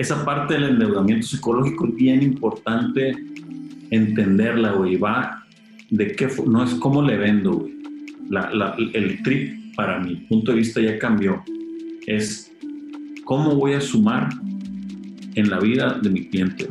esa parte del endeudamiento psicológico es bien importante entenderla, güey. Va de qué, no es cómo le vendo, güey. el trip, para mi punto de vista, ya cambió. Es cómo voy a sumar en la vida de mi cliente.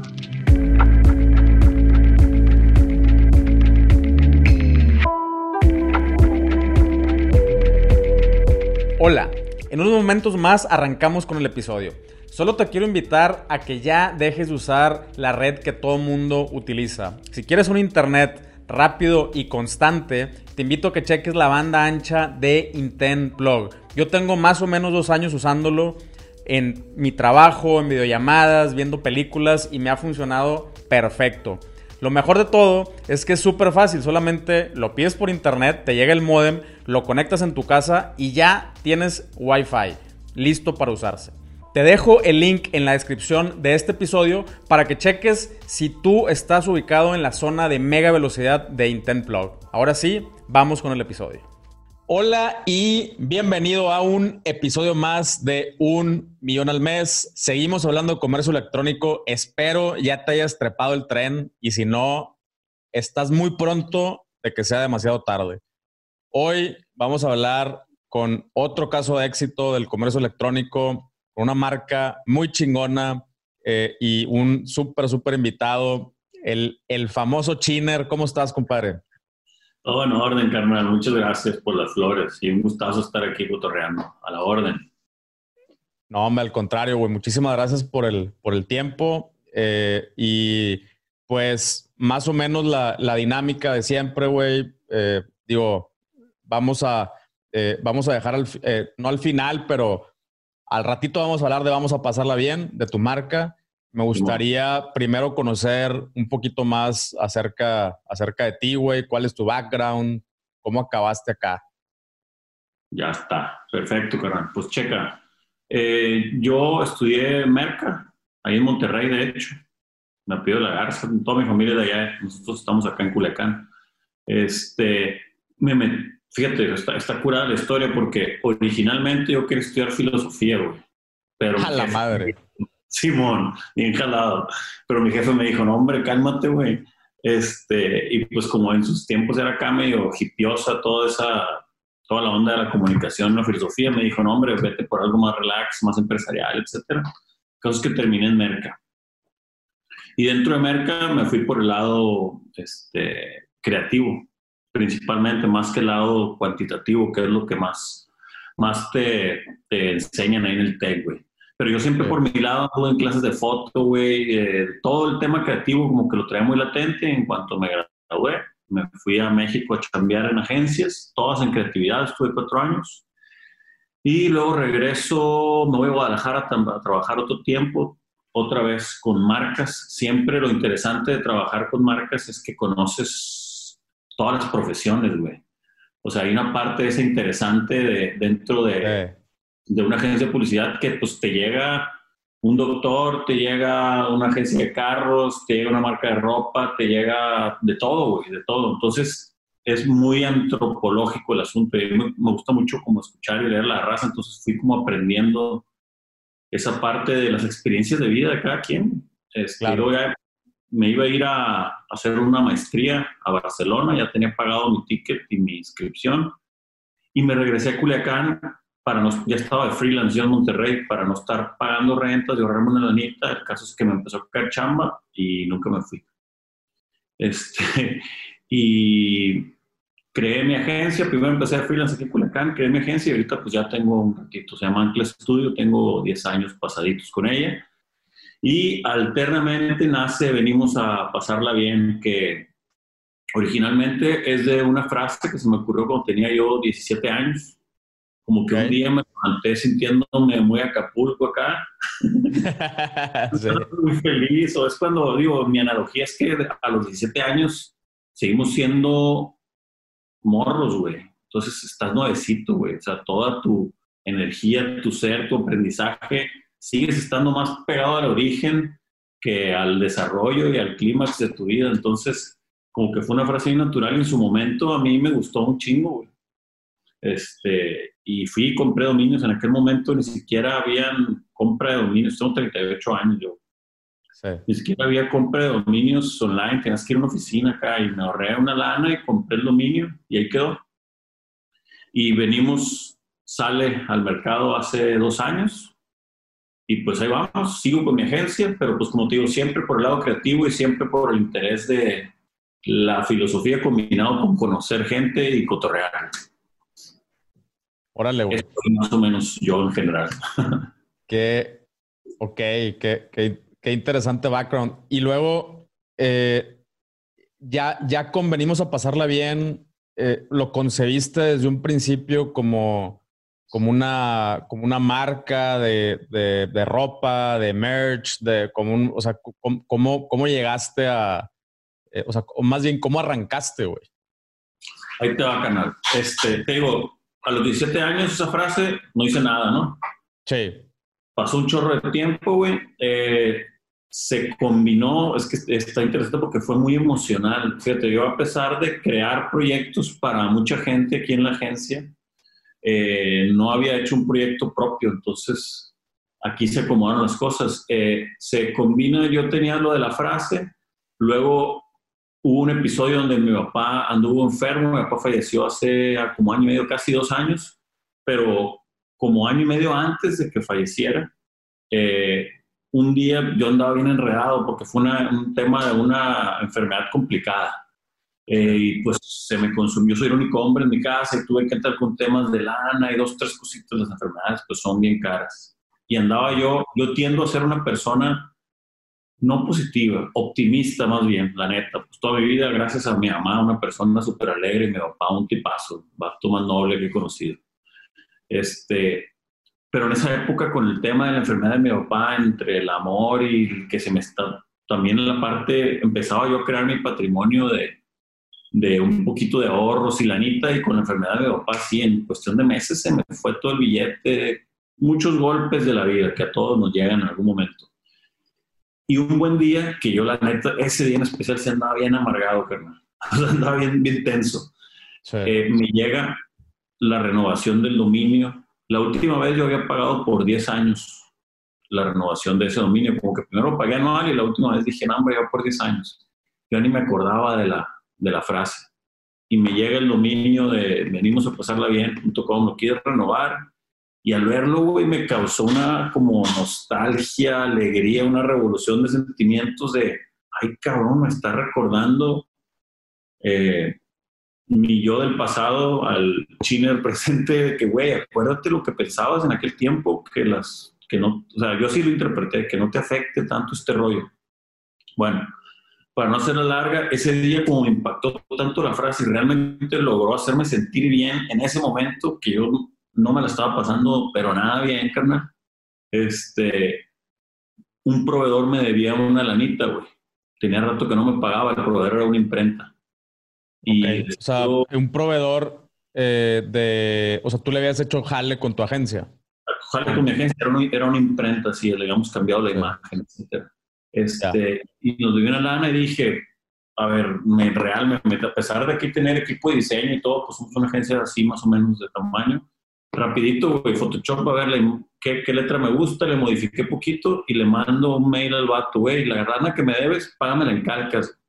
Hola, en unos momentos más arrancamos con el episodio. Solo te quiero invitar a que ya dejes de usar la red que todo mundo utiliza. Si quieres un internet rápido y constante, te invito a que cheques la banda ancha de Intent Plug. Yo tengo más o menos dos años usándolo en mi trabajo, en videollamadas, viendo películas y me ha funcionado perfecto. Lo mejor de todo es que es súper fácil, solamente lo pides por internet, te llega el modem, lo conectas en tu casa y ya tienes Wi-Fi listo para usarse. Te dejo el link en la descripción de este episodio para que cheques si tú estás ubicado en la zona de mega velocidad de Intent Plug. Ahora sí, vamos con el episodio. Hola y bienvenido a un episodio más de Un Millón al Mes. Seguimos hablando de comercio electrónico. Espero ya te hayas trepado el tren y si no, estás muy pronto de que sea demasiado tarde. Hoy vamos a hablar con otro caso de éxito del comercio electrónico una marca muy chingona eh, y un súper, súper invitado, el, el famoso Chiner. ¿Cómo estás, compadre? Todo en orden, carnal. Muchas gracias por las flores y un gustazo estar aquí cotorreando. A la orden. No, hombre, al contrario, güey. Muchísimas gracias por el, por el tiempo. Eh, y pues más o menos la, la dinámica de siempre, güey. Eh, digo, vamos a, vamos a dejar, al, no al final, pero al ratito vamos a hablar de Vamos a pasarla bien, de tu marca. Me gustaría primero conocer un poquito más acerca, acerca de ti, güey. ¿Cuál es tu background? ¿Cómo acabaste acá? Ya está, perfecto, carnal. Pues checa. Eh, yo estudié Merca, ahí en Monterrey, de hecho. Me pido la garza, toda mi familia de allá. Nosotros estamos acá en Culiacán. Este, me, metí Fíjate, está, está curada la historia porque originalmente yo quería estudiar filosofía, güey. Pero a la madre. Simón, bien jalado. Pero mi jefe me dijo, no, hombre, cálmate, güey. Este, y pues como en sus tiempos era acá medio hipiosa toda esa, toda la onda de la comunicación, la filosofía, me dijo, no, hombre, vete por algo más relax, más empresarial, etcétera. Cosas que terminé en Merca. Y dentro de Merca me fui por el lado este, creativo principalmente, más que el lado cuantitativo, que es lo que más, más te, te enseñan ahí en el TEC, güey. Pero yo siempre por mi lado estuve en clases de foto, güey, eh, todo el tema creativo como que lo traía muy latente en cuanto me gradué. Me fui a México a cambiar en agencias, todas en creatividad, estuve cuatro años. Y luego regreso, me voy a Guadalajara a, a trabajar otro tiempo, otra vez con marcas. Siempre lo interesante de trabajar con marcas es que conoces todas las profesiones, güey. O sea, hay una parte esa interesante de, dentro de, de una agencia de publicidad que pues te llega un doctor, te llega una agencia de carros, te llega una marca de ropa, te llega de todo, güey, de todo. Entonces, es muy antropológico el asunto. Y me, me, gusta mucho como escuchar y leer la raza, entonces fui como aprendiendo esa parte de las experiencias de vida de cada quien. Este, claro. ya me iba a ir a hacer una maestría a Barcelona, ya tenía pagado mi ticket y mi inscripción, y me regresé a Culiacán, para no, ya estaba de freelance yo en Monterrey, para no estar pagando rentas y ahorrarme una lanita, el caso es que me empezó a caer chamba y nunca me fui. Este, y creé mi agencia, primero empecé a freelance aquí en Culiacán, creé mi agencia y ahorita pues ya tengo un ratito, se llama Ancla Studio, tengo 10 años pasaditos con ella y alternamente nace Venimos a pasarla bien, que originalmente es de una frase que se me ocurrió cuando tenía yo 17 años. Como que un día me levanté sintiéndome muy Acapulco acá. Muy feliz. O es cuando digo, mi analogía es que a los 17 años seguimos siendo morros, güey. Entonces estás nuevecito, güey. O sea, toda tu energía, tu ser, tu aprendizaje sigues estando más pegado al origen que al desarrollo y al clímax de tu vida. Entonces, como que fue una frase natural en su momento, a mí me gustó un chingo, güey. Este, y fui y compré dominios. En aquel momento ni siquiera habían compra de dominios. Tengo 38 años yo. Ni siquiera había compra de dominios online. Tenías que ir a una oficina acá y me ahorré una lana y compré el dominio y ahí quedó. Y venimos, sale al mercado hace dos años y pues ahí vamos, sigo con mi agencia, pero pues como te digo, siempre por el lado creativo y siempre por el interés de la filosofía combinado con conocer gente y cotorrear. Órale, güey. más o menos yo en general. Qué, ok, qué, qué, interesante background. Y luego, eh, ya, ya convenimos a pasarla bien, eh, lo concebiste desde un principio como como una, como una marca de, de, ropa, de merch, de como un, o sea, cómo, cómo llegaste a, eh, o sea, más bien, ¿cómo arrancaste, güey? Ahí te va, canal. Este, te digo, a los 17 años esa frase no hice nada, ¿no? Sí. Pasó un chorro de tiempo, güey. Eh, se combinó, es que está interesante porque fue muy emocional. Fíjate, yo a pesar de crear proyectos para mucha gente aquí en la agencia, eh, no había hecho un proyecto propio, entonces aquí se acomodaron las cosas. Eh, se combina, yo tenía lo de la frase, luego hubo un episodio donde mi papá anduvo enfermo, mi papá falleció hace como año y medio, casi dos años, pero como año y medio antes de que falleciera, eh, un día yo andaba bien enredado porque fue un tema de una enfermedad complicada. Eh, y pues se me consumió, soy el único hombre en mi casa y tuve que entrar con temas de lana y dos, tres cositas, las enfermedades pues son bien caras. Y andaba yo, yo tiendo a ser una persona no positiva, optimista más bien, la neta. Pues toda mi vida, gracias a mi mamá, una persona súper alegre y mi papá, un tipazo, vato más noble que he conocido. Este, pero en esa época, con el tema de la enfermedad de mi papá, entre el amor y que se me está, también en la parte, empezaba yo a crear mi patrimonio de, de un poquito de ahorros y lanita y con la enfermedad de mi papá, sí, en cuestión de meses se me fue todo el billete, muchos golpes de la vida que a todos nos llegan en algún momento. Y un buen día, que yo la neta, ese día en especial se andaba bien amargado, carnal. andaba bien, bien tenso. Eh, me llega la renovación del dominio. La última vez yo había pagado por 10 años la renovación de ese dominio, como que primero pagué anual y la última vez dije, no, hombre, ya por 10 años. Yo ni me acordaba de la, de la frase. Y me llega el dominio de venimos a pasarla bien.com, lo quiero renovar. Y al verlo, güey, me causó una como nostalgia, alegría, una revolución de sentimientos de, ay, cabrón, me está recordando eh, mi yo del pasado al chino del presente, que, güey, acuérdate lo que pensabas en aquel tiempo, que las, que no, o sea, yo sí lo interpreté, que no te afecte tanto este rollo. Bueno, para no hacerla larga, ese día como me impactó tanto la frase y realmente logró hacerme sentir bien en ese momento que yo no me la estaba pasando, pero nada bien, carnal. Este, un proveedor me debía una lanita, güey. Tenía rato que no me pagaba, el proveedor era una imprenta. Y O sea, un proveedor eh, de... O sea, tú le habías hecho jale con tu agencia. Jale con mi agencia, era una, era una imprenta, sí, le habíamos cambiado la imagen, etcétera. Este, y nos dio una lana y dije, a ver, me, realmente, a pesar de que tener equipo de diseño y todo, pues somos una agencia así más o menos de tamaño. Rapidito, güey, Photoshop, a ver qué, qué, letra me gusta, le modifiqué poquito y le mando un mail al vato, güey, la lana que me debes, págamela en calcas.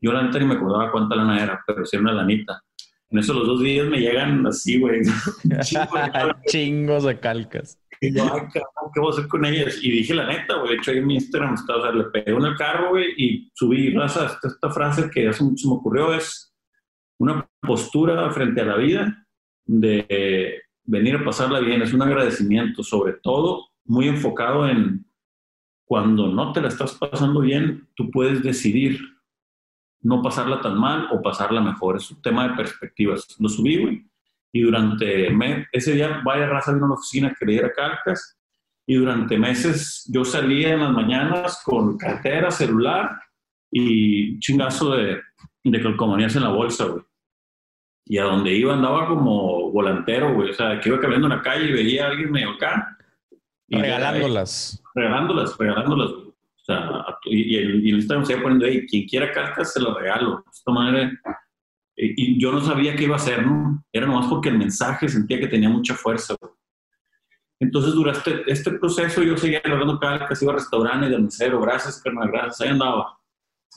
Yo la neta ni me acordaba cuánta lana era, pero sí era una lanita. En esos los dos días me llegan así, güey. Chingos de calcas. Y yo, ay, ¿qué voy a hacer con ellas? Y dije la neta, güey. De hecho, ahí en mi Instagram estaba, o sea, le pegué en el carro, güey, y subí raza, esta, esta frase que hace se me ocurrió es una postura frente a la vida de venir a pasarla bien. Es un agradecimiento, sobre todo muy enfocado en cuando no te la estás pasando bien, tú puedes decidir no pasarla tan mal o pasarla mejor. Es un tema de perspectivas. Lo subí, güey y durante ese día vaya raza vino a una oficina que le diera calcas y durante meses yo salía en las mañanas con cartera, celular y chingazo de, de calcomanías en la bolsa, güey. Y a donde iba andaba como volantero, güey. O sea, que iba caminando en la calle y veía a alguien medio acá. Y regalándolas. regalándolas, regalándolas. O sea, y, y, el Instagram se iba poniendo ahí, quien quiera calcas se lo regalo. Esta madre Y, yo no sabía qué iba a hacer, ¿no? Era nomás porque el mensaje sentía que tenía mucha fuerza. Entonces, durante este proceso, yo seguía hablando cada que iba a restaurantes del mesero, gracias, carnal, gracias, ahí andaba,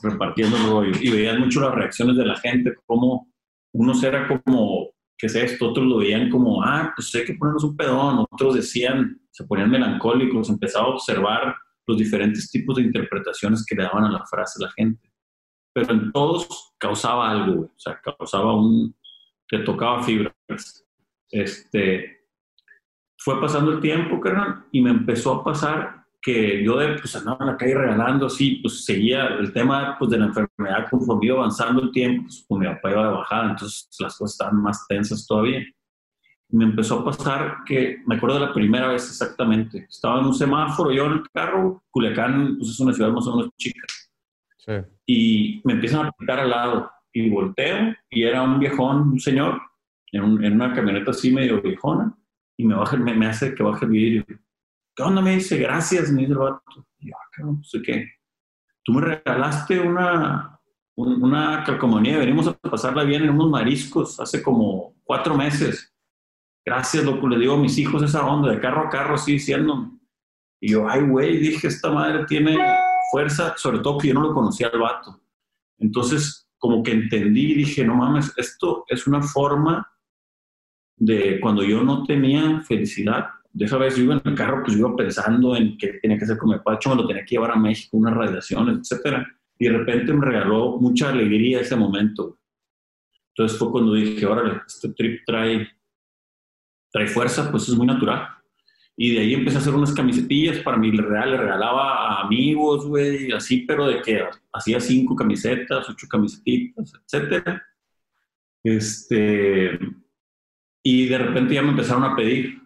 repartiendo el rollo. Y veías mucho las reacciones de la gente, como unos era como, ¿qué es esto? Otros lo veían como, ah, pues hay que ponernos un pedón. Otros decían, se ponían melancólicos, empezaba a observar los diferentes tipos de interpretaciones que le daban a la frase la gente. Pero en todos causaba algo, o sea, causaba un, te tocaba fibras. Este, fue pasando el tiempo, carnal, y me empezó a pasar que yo de, pues andaba en la calle regalando así, pues seguía el tema pues, de la enfermedad conforme iba avanzando el tiempo, pues, pues mi papá iba de bajada, entonces las cosas estaban más tensas todavía. me empezó a pasar que, me acuerdo de la primera vez exactamente, estaba en un semáforo, yo en el carro, Culiacán pues es una ciudad más o menos chica, sí. Y me empiezan a picar al lado, y volteo, y era un viejón, un señor, en, en una camioneta así medio viejona, y me, baja, me, me hace que baje el vidrio. ¿Qué onda? Me dice, gracias, me dice el vato. Y yo, ah, no sé qué. Tú me regalaste una, una calcomanía, venimos a pasarla bien en unos mariscos hace como cuatro meses. Gracias, loco, le digo a mis hijos esa onda, de carro a carro, así diciendo. Y yo, ay, güey, dije, esta madre tiene fuerza, sobre todo que yo no lo conocía al vato. Entonces, como que entendí y dije, no mames, esto es una forma de cuando yo no tenía felicidad, de esa vez yo iba en el carro, pues yo iba pensando en qué tenía que hacer con mi pacho, me lo tenía que llevar a México, unas radiaciones, etcétera. Y de repente me regaló mucha alegría ese momento. Entonces fue cuando dije, órale, este trip trae, trae fuerza, pues es muy natural. Y de ahí empecé a hacer unas camisetillas para mi real, le regalaba a amigos, güey, así, pero de que hacía cinco camisetas, ocho camisetitas, etcétera. Este, y de repente ya me empezaron a pedir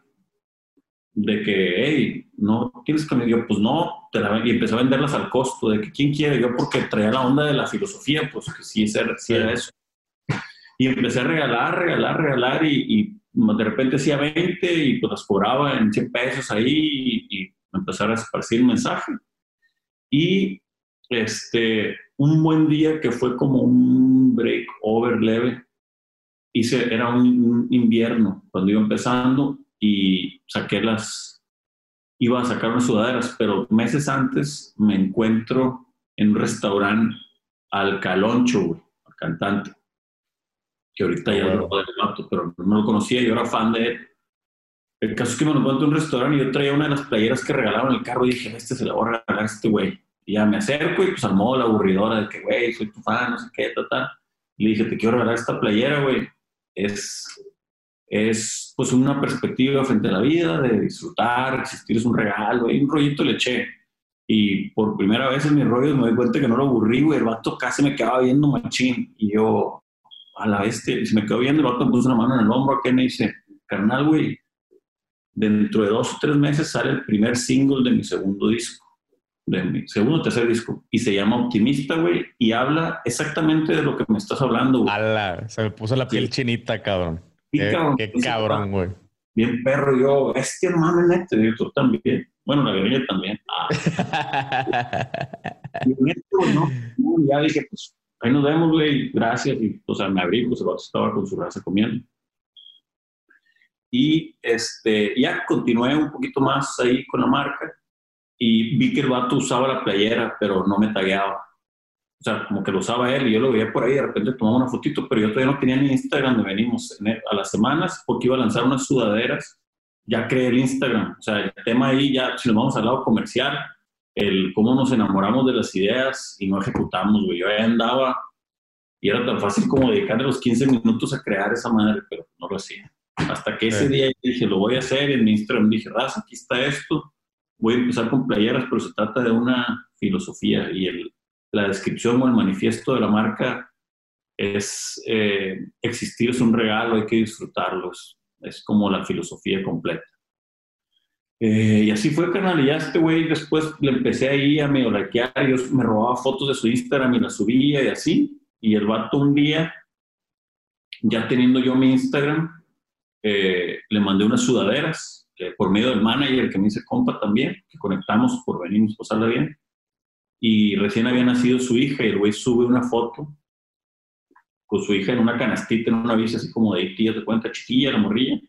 de que, hey, no tienes que yo, pues no, te la, y empecé a venderlas al costo, de que quién quiere, yo porque traía la onda de la filosofía, pues que sí, sí era eso. Y empecé a regalar, regalar, regalar y, de repente hacía 20 y pues las cobraba en 100 pesos ahí y, y empezaron a esparcir mensaje. Y este, un buen día que fue como un break over leve, hice, era un, invierno cuando iba empezando y saqué las, iba a sacar unas sudaderas, pero meses antes me encuentro en un restaurante al Caloncho, al cantante, que ahorita ya lo mato, pero no lo conocía, yo era fan de él. El caso es que me lo encuentro en un restaurante y yo traía una de las playeras que regalaron el carro y dije, este se la voy a regalar a este güey. Y ya me acerco y pues al modo la aburridora de que, güey, soy tu fan, no sé qué, tal, tal. Y le dije, te quiero regalar esta playera, güey es, es pues una perspectiva frente a la vida, de disfrutar, existir es un regalo, y un rollito le eché. Y por primera vez en mis rollos me doy cuenta que no lo aburrí, güey, el vato casi me quedaba viendo machín, y yo, a la y se me quedó viendo, el vato me puso una mano en el hombro, que me dice, carnal, güey, dentro de dos o tres meses sale el primer single de mi segundo disco de mi segundo o tercer disco y se llama Optimista, güey, y habla exactamente de lo que me estás hablando, güey. Ala, se me puso la piel chinita, cabrón. qué, cabrón, güey. Bien perro, yo, es que no mames, neto, y tú también. Bueno, la guerrilla también. Ah. y ¿no? Ya dije, pues, ahí nos vemos, güey, gracias. Y, o sea, me abrí, pues el estaba con su raza comiendo. Y este, ya continué un poquito más ahí con la marca y vi que el vato usaba la playera, pero no me tagueaba. O sea, como que lo usaba él y yo lo veía por ahí, de repente tomaba una fotito, pero yo todavía no tenía ni Instagram donde venimos a las semanas porque iba a lanzar unas sudaderas. Ya creé el Instagram. O sea, el tema ahí ya, si nos vamos al lado comercial, el cómo nos enamoramos de las ideas y no ejecutamos, güey. Yo ahí andaba y era tan fácil como dedicarle los 15 minutos a crear esa madre, pero no lo hacía. Hasta que ese día dije, lo voy a hacer y en mi Instagram dije, Raza, aquí está esto voy a empezar con playeras, pero se trata de una filosofía y el, la descripción o el manifiesto de la marca es eh, existir es un regalo, hay que disfrutarlo, es, como la filosofía completa. Eh, y así fue, canal, y ya este güey después le empecé ahí a medio likear, yo me robaba fotos de su Instagram y las subía y así, y el vato un día, ya teniendo yo mi Instagram, eh, le mandé unas sudaderas por medio del manager que me dice compa también, que conectamos por venimos a pasarla bien. Y recién había nacido su hija y el güey sube una foto con su hija en una canastita, en una bici así como de tías de cuenta, chiquilla, la morrilla.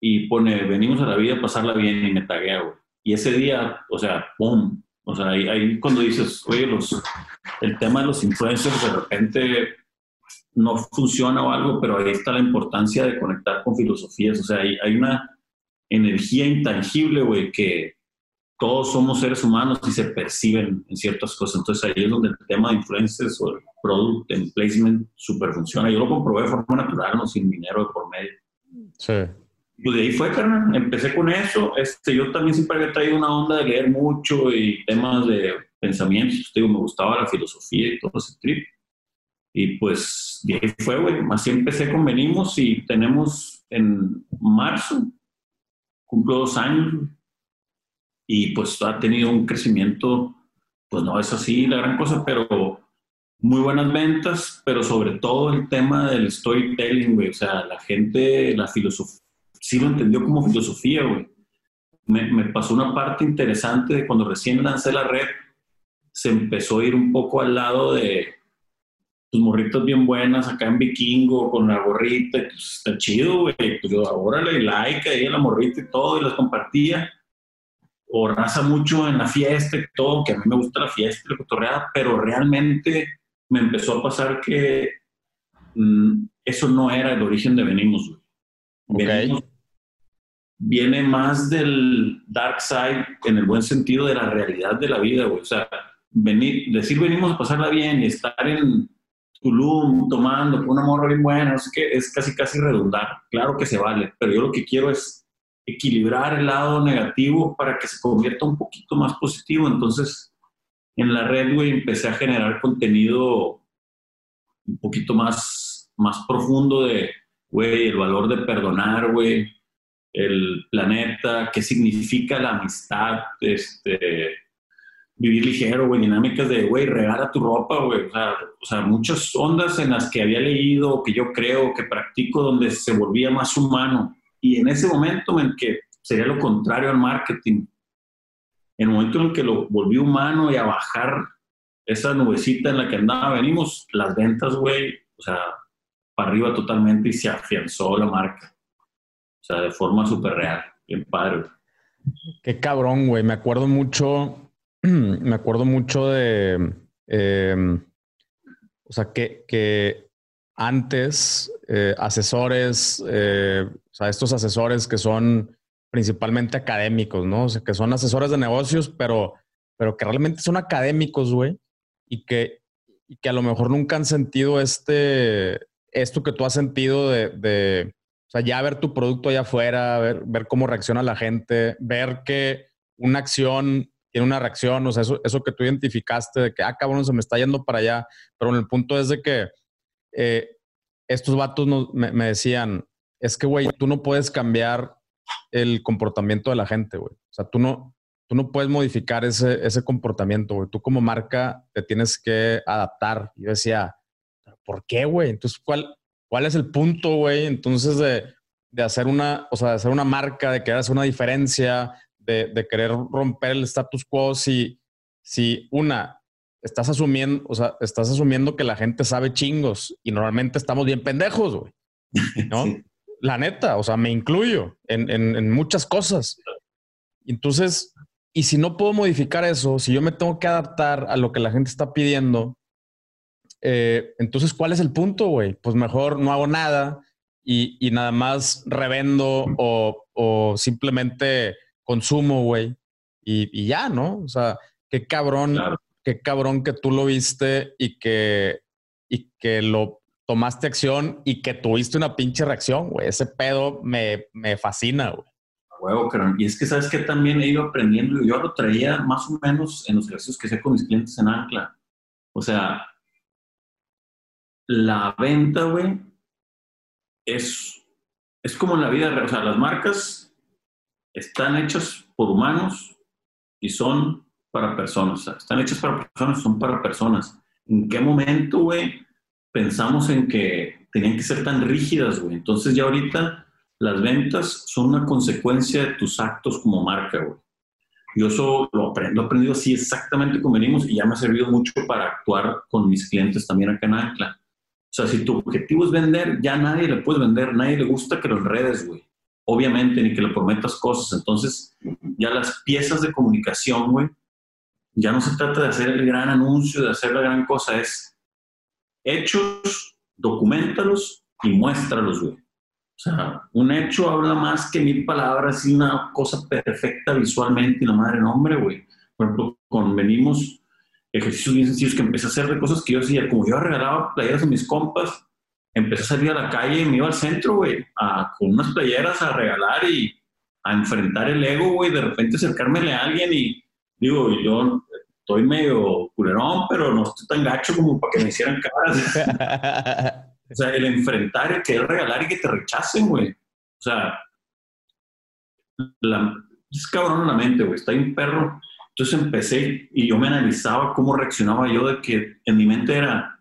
Y pone, venimos a la vida a pasarla bien y me taguea, güey. Y ese día, o sea, ¡pum! O sea, ahí, ahí cuando dices, oye, los, el tema de los influencers de repente no funciona o algo, pero ahí está la importancia de conectar con filosofías. O sea, hay, hay una energía intangible, güey, que todos somos seres humanos y se perciben en ciertas cosas. Entonces ahí es donde el tema de influencers o el product and placement super funciona. Yo lo comprobé de forma natural, no sin dinero de por medio. Sí. Pues de ahí fue, carnal. Empecé con eso. Este, yo también siempre había traído una onda de leer mucho y temas de pensamientos. Digo, me gustaba la filosofía y todo ese trip. Y pues de ahí fue, güey. Así empecé con Venimos y tenemos en marzo, cumplo dos años. Y pues ha tenido un crecimiento, pues no es así la gran cosa, pero muy buenas ventas, pero sobre todo el tema del storytelling, güey. O sea, la gente, la filosofía, sí lo entendió como filosofía, güey. Me, me pasó una parte interesante de cuando recién lancé la red, se empezó a ir un poco al lado de tus morritas bien buenas acá en Vikingo con la gorrita, pues está chido, güey. Pues yo, ahora le like ahí a la morrita y todo, y las compartía. O raza mucho en la fiesta y todo, que a mí me gusta la fiesta y la cotorreada, pero realmente me empezó a pasar que mm, eso no era el origen de Venimos, güey. Venimos viene más del dark side en el buen sentido de la realidad de la vida, güey. O sea, venir, decir venimos a pasarla bien y estar en Tulum tomando con una morra bien buena, es casi casi redundar. Claro que se vale, pero yo lo que quiero es equilibrar el lado negativo para que se convierta un poquito más positivo. Entonces, en la red, güey, empecé a generar contenido un poquito más, más profundo de, güey, el valor de perdonar, güey, el planeta, qué significa la amistad, este, vivir ligero, güey, dinámicas de, güey, regala tu ropa, güey, o sea, muchas ondas en las que había leído, que yo creo, que practico, donde se volvía más humano. Y en ese momento en que sería lo contrario al marketing, en el momento en el que lo volví humano y a bajar esa nubecita en la que andaba, venimos, las ventas, güey, o sea, para arriba totalmente y se afianzó la marca. O sea, de forma súper real, bien padre. Qué cabrón, güey. Me acuerdo mucho me acuerdo mucho de, em, o sea, que, que antes eh, asesores, eh, o sea, estos asesores que son principalmente académicos, ¿no? O sea, que son asesores de negocios, pero, pero que realmente son académicos, güey, y que, y que a lo mejor nunca han sentido este, esto que tú has sentido de, de o sea, ya ver tu producto allá afuera, ver, ver cómo reacciona la gente, ver que una acción tiene una reacción, o sea, eso, eso que tú identificaste de que, ah, cabrón, se me está yendo para allá, pero el punto es de que eh, estos vatos me, decían, es que, güey, tú no puedes cambiar el comportamiento de la gente, güey. O sea, tú no, tú no puedes modificar ese, ese comportamiento, güey. Tú como marca te tienes que adaptar. Y yo decía, ¿por qué, güey? Entonces, ¿cuál, ¿cuál es el punto, güey? Entonces, de, de hacer una, o sea, de hacer una marca, de que hagas una diferencia, de, querer romper el status quo si, si una, estás asumiendo, o sea, estás asumiendo que la gente sabe chingos y normalmente estamos bien pendejos, güey. ¿No? La neta, o sea, me incluyo en, en, muchas cosas. Entonces, y si no puedo modificar eso, si yo me tengo que adaptar a lo que la gente está pidiendo, eh, entonces, ¿cuál es el punto, güey? Pues mejor no hago nada y, y nada más revendo o, o simplemente consumo, güey. Y, ya, ¿no? O sea, qué cabrón, qué cabrón que tú lo viste y que, y que lo tomaste acción y que tuviste una pinche reacción, güey. Ese pedo me, me fascina, güey. Huevo, Y es que sabes que también he ido aprendiendo, yo lo traía más o menos en los ejercicios que sé con mis clientes en Ancla. O sea, la venta, güey, es, es como en la vida, o sea, las marcas están hechas por humanos y son para personas. están hechas para personas, son para personas. ¿En qué momento, güey, pensamos en que tenían que ser tan rígidas, güey? Entonces ya ahorita las ventas son una consecuencia de tus actos como marca, güey. Yo eso lo, aprendo, he aprendido así exactamente como venimos y ya me ha servido mucho para actuar con mis clientes también acá en Ancla. O sea, si tu objetivo es vender, ya nadie le puede vender, nadie le gusta que lo enredes, güey. Obviamente, ni que le prometas cosas. Entonces, ya las piezas de comunicación, güey, ya no se trata de hacer el gran anuncio, de hacer la gran cosa, es hechos, documentalos y muéstralos, güey. O sea, un hecho habla más que mil palabras y una cosa perfecta visualmente y la madre nombre, güey. Por ejemplo, convenimos ejercicios bien sencillos que empecé a hacer de cosas que yo hacía, como yo regalaba playeras a mis compas, empecé a salir a la calle y me iba al centro, güey, con unas playeras a regalar y a enfrentar el ego, güey, de repente acercármele a alguien y digo, yo estoy medio culerón, pero no estoy tan gacho como para que me hicieran caras. O sea, el enfrentar, el querer regalar y que te rechacen, güey. O sea, es cabrón la mente, güey. Está un perro. Entonces empecé y yo me analizaba cómo reaccionaba yo de que en mi mente era,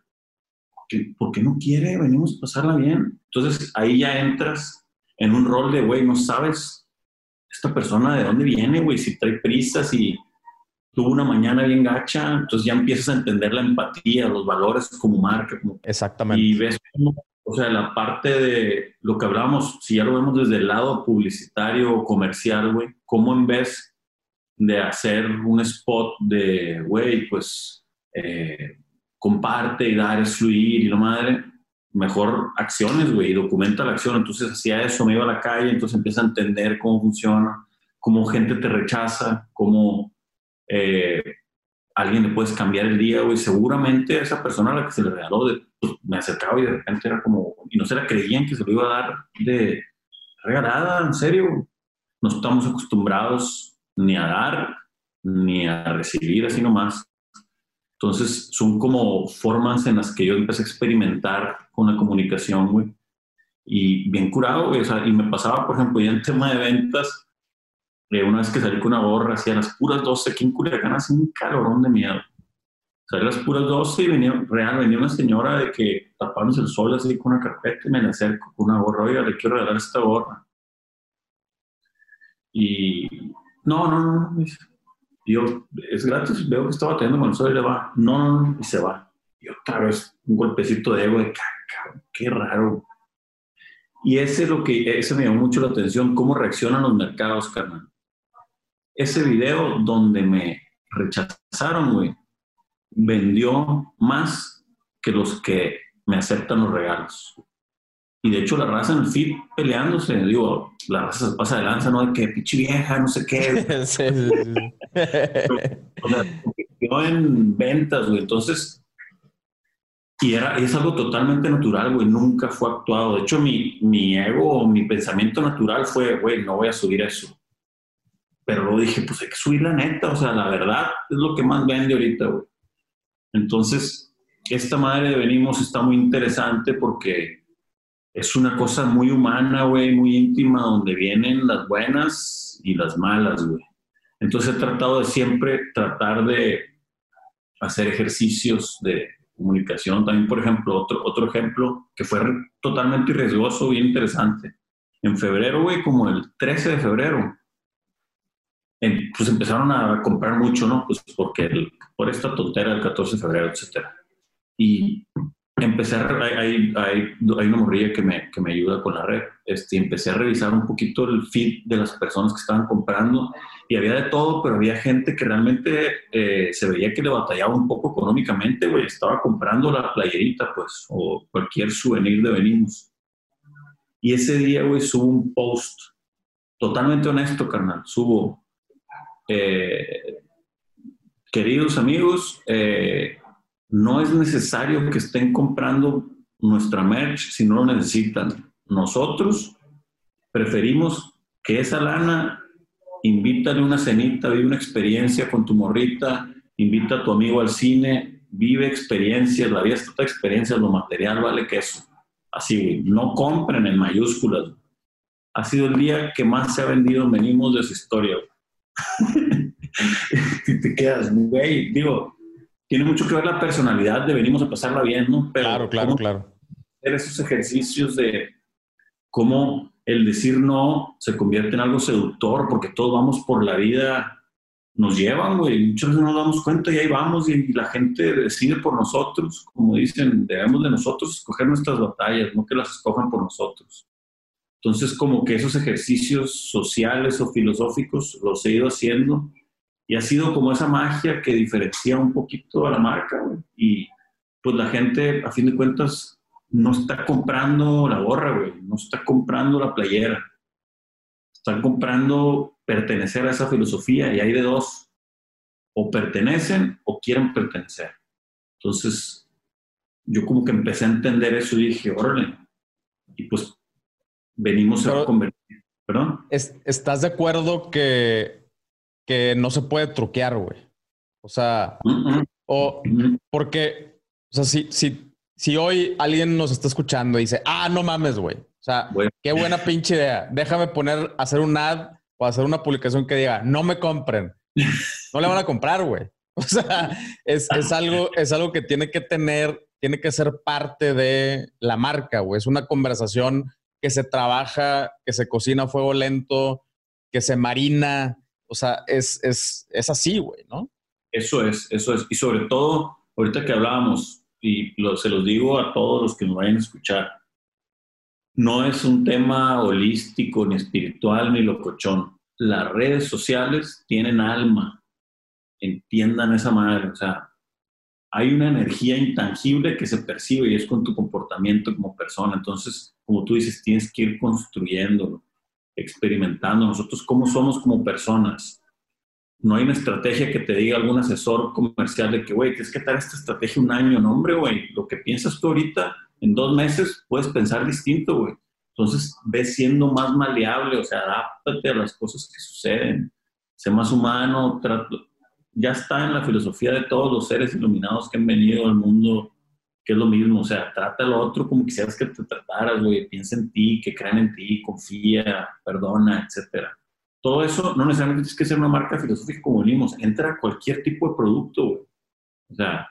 ¿por qué no quiere? Venimos a pasarla bien. Entonces ahí ya entras en un rol de, güey, no sabes esta persona de dónde viene, güey, si trae prisas y tuvo una mañana bien gacha, entonces ya empiezas a entender la empatía, los valores como marca. Exactamente. Y ves o sea, la parte de lo que hablábamos, si ya lo vemos desde el lado publicitario o comercial, güey, cómo en vez de hacer un spot de, güey, pues eh, comparte y dar, es fluir y lo madre, mejor acciones, güey, y documenta la acción. Entonces hacía eso, me iba a la calle, entonces empieza a entender cómo funciona, cómo gente te rechaza, cómo eh, alguien le puedes cambiar el día, güey. Seguramente esa persona a la que se le regaló, de, pues, me acercaba y de repente era como, y no se la creían que se lo iba a dar de regalada, en serio. No estamos acostumbrados ni a dar ni a recibir así nomás. Entonces, son como formas en las que yo empecé a experimentar con la comunicación, güey. Y bien curado, güey. O sea, y me pasaba, por ejemplo, ya en tema de ventas, eh, una vez que salí con una gorra, hacía las puras 12, aquí en Culiacán hace un calorón de miedo. Salí las puras 12 y venía, real, venía una señora de que tapándose el sol así con una carpeta y me le acerco con una gorra, oiga, le quiero regalar esta gorra. Y no, no, no, no. Yo, es gratis, veo que estaba teniendo con el sol y le va, no, no, no, y se va. Y otra vez un golpecito de ego de, qué raro. Y ese, es lo que, ese me llamó mucho la atención, cómo reaccionan los mercados, carnal ese video donde me rechazaron, güey, vendió más que los que me aceptan los regalos. Y de hecho la raza en el feed peleándose, digo, la raza se pasa de lanza, ¿no? De que pinche vieja, no sé qué. sí, sí, sí. o sea, en ventas, güey. Entonces, y era, es algo totalmente natural, güey. Nunca fue actuado. De hecho, mi, mi ego, mi pensamiento natural fue, güey, no voy a subir eso. Pero luego dije, pues hay que subir la neta, o sea, la verdad es lo que más vende ahorita, güey. Entonces, esta madre de Venimos está muy interesante porque es una cosa muy humana, güey, muy íntima, donde vienen las buenas y las malas, güey. Entonces he tratado de siempre tratar de hacer ejercicios de comunicación. También, por ejemplo, otro, otro ejemplo que fue totalmente riesgoso, bien interesante. En febrero, güey, como el 13 de febrero, pues empezaron a comprar mucho, ¿no? Pues porque por esta tontera del 14 de febrero, etcétera. Y empecé a, hay, hay, hay, una morrilla que me, que me ayuda con la red, este, empecé a revisar un poquito el feed de las personas que estaban comprando y había de todo, pero había gente que realmente eh, se veía que le batallaba un poco económicamente, güey, estaba comprando la playerita, pues, o cualquier souvenir de Venimos. Y ese día, güey, subo un post totalmente honesto, carnal, subo eh, queridos amigos, eh, no es necesario que estén comprando nuestra merch si no lo necesitan. Nosotros preferimos que esa lana invítale una cenita, vive una experiencia con tu morrita, invita a tu amigo al cine, vive experiencias, la vida es toda experiencia, lo material vale que eso. Así, no compren en mayúsculas. Ha sido el día que más se ha vendido Venimos de su historia. y te quedas, güey, digo, tiene mucho que ver la personalidad de venimos a pasarla bien, ¿no? Pero claro, claro, claro. Hacer esos ejercicios de cómo el decir no se convierte en algo seductor, porque todos vamos por la vida nos llevan, güey. Muchas veces no nos damos cuenta y ahí vamos y, la gente decide por nosotros. Como dicen, debemos de nosotros escoger nuestras batallas, no que las escojan por nosotros. Entonces, como que esos ejercicios sociales o filosóficos los he ido haciendo y ha sido como esa magia que diferencia un poquito a la marca, güey. Y pues la gente, a fin de cuentas, no está comprando la gorra, güey, no está comprando la playera. Están comprando pertenecer a esa filosofía y hay de dos. O pertenecen o quieren pertenecer. Entonces, yo como que empecé a entender eso y dije, órale. Y pues venimos a convertir. ¿Perdón? ¿Estás de acuerdo que, que no se puede truquear, güey? O sea, o porque, o sea, si, si, si hoy alguien nos está escuchando y dice, ah, no mames, güey. O sea, qué buena pinche idea. Déjame poner, hacer un ad o hacer una publicación que diga, no me compren. No le van a comprar, güey. O sea, es, es, algo, es algo que tiene que tener, tiene que ser parte de la marca, güey. Es una conversación que se trabaja, que se cocina a fuego lento, que se marina. O sea, es, es, es así, güey, ¿no? Eso es, eso es. Y sobre todo, ahorita que hablábamos, y se los digo a todos los que nos vayan a escuchar, no es un tema holístico, ni espiritual, ni locochón. Las redes sociales tienen alma. Entiendan esa madre. O sea, hay una energía intangible que se percibe y es con tu comportamiento como persona. Entonces, como tú dices, tienes que ir construyendo, experimentando nosotros cómo somos como personas. No hay una estrategia que te diga algún asesor comercial de que, güey, tienes que dar esta estrategia un año. No, hombre, güey, lo que piensas tú ahorita, en dos meses puedes pensar distinto, güey. Entonces, ves siendo más maleable, o sea, adáptate a las cosas que suceden. Sé más humano, trato, ya está en la filosofía de todos los seres iluminados que han venido al mundo, que es lo mismo, o sea, trata al otro como quisieras que te trataras, güey, piensa en ti, que crean en ti, confía, perdona, etcétera. Todo eso no necesariamente tienes que ser una marca filosófica como venimos, entra a cualquier tipo de producto, güey. O sea,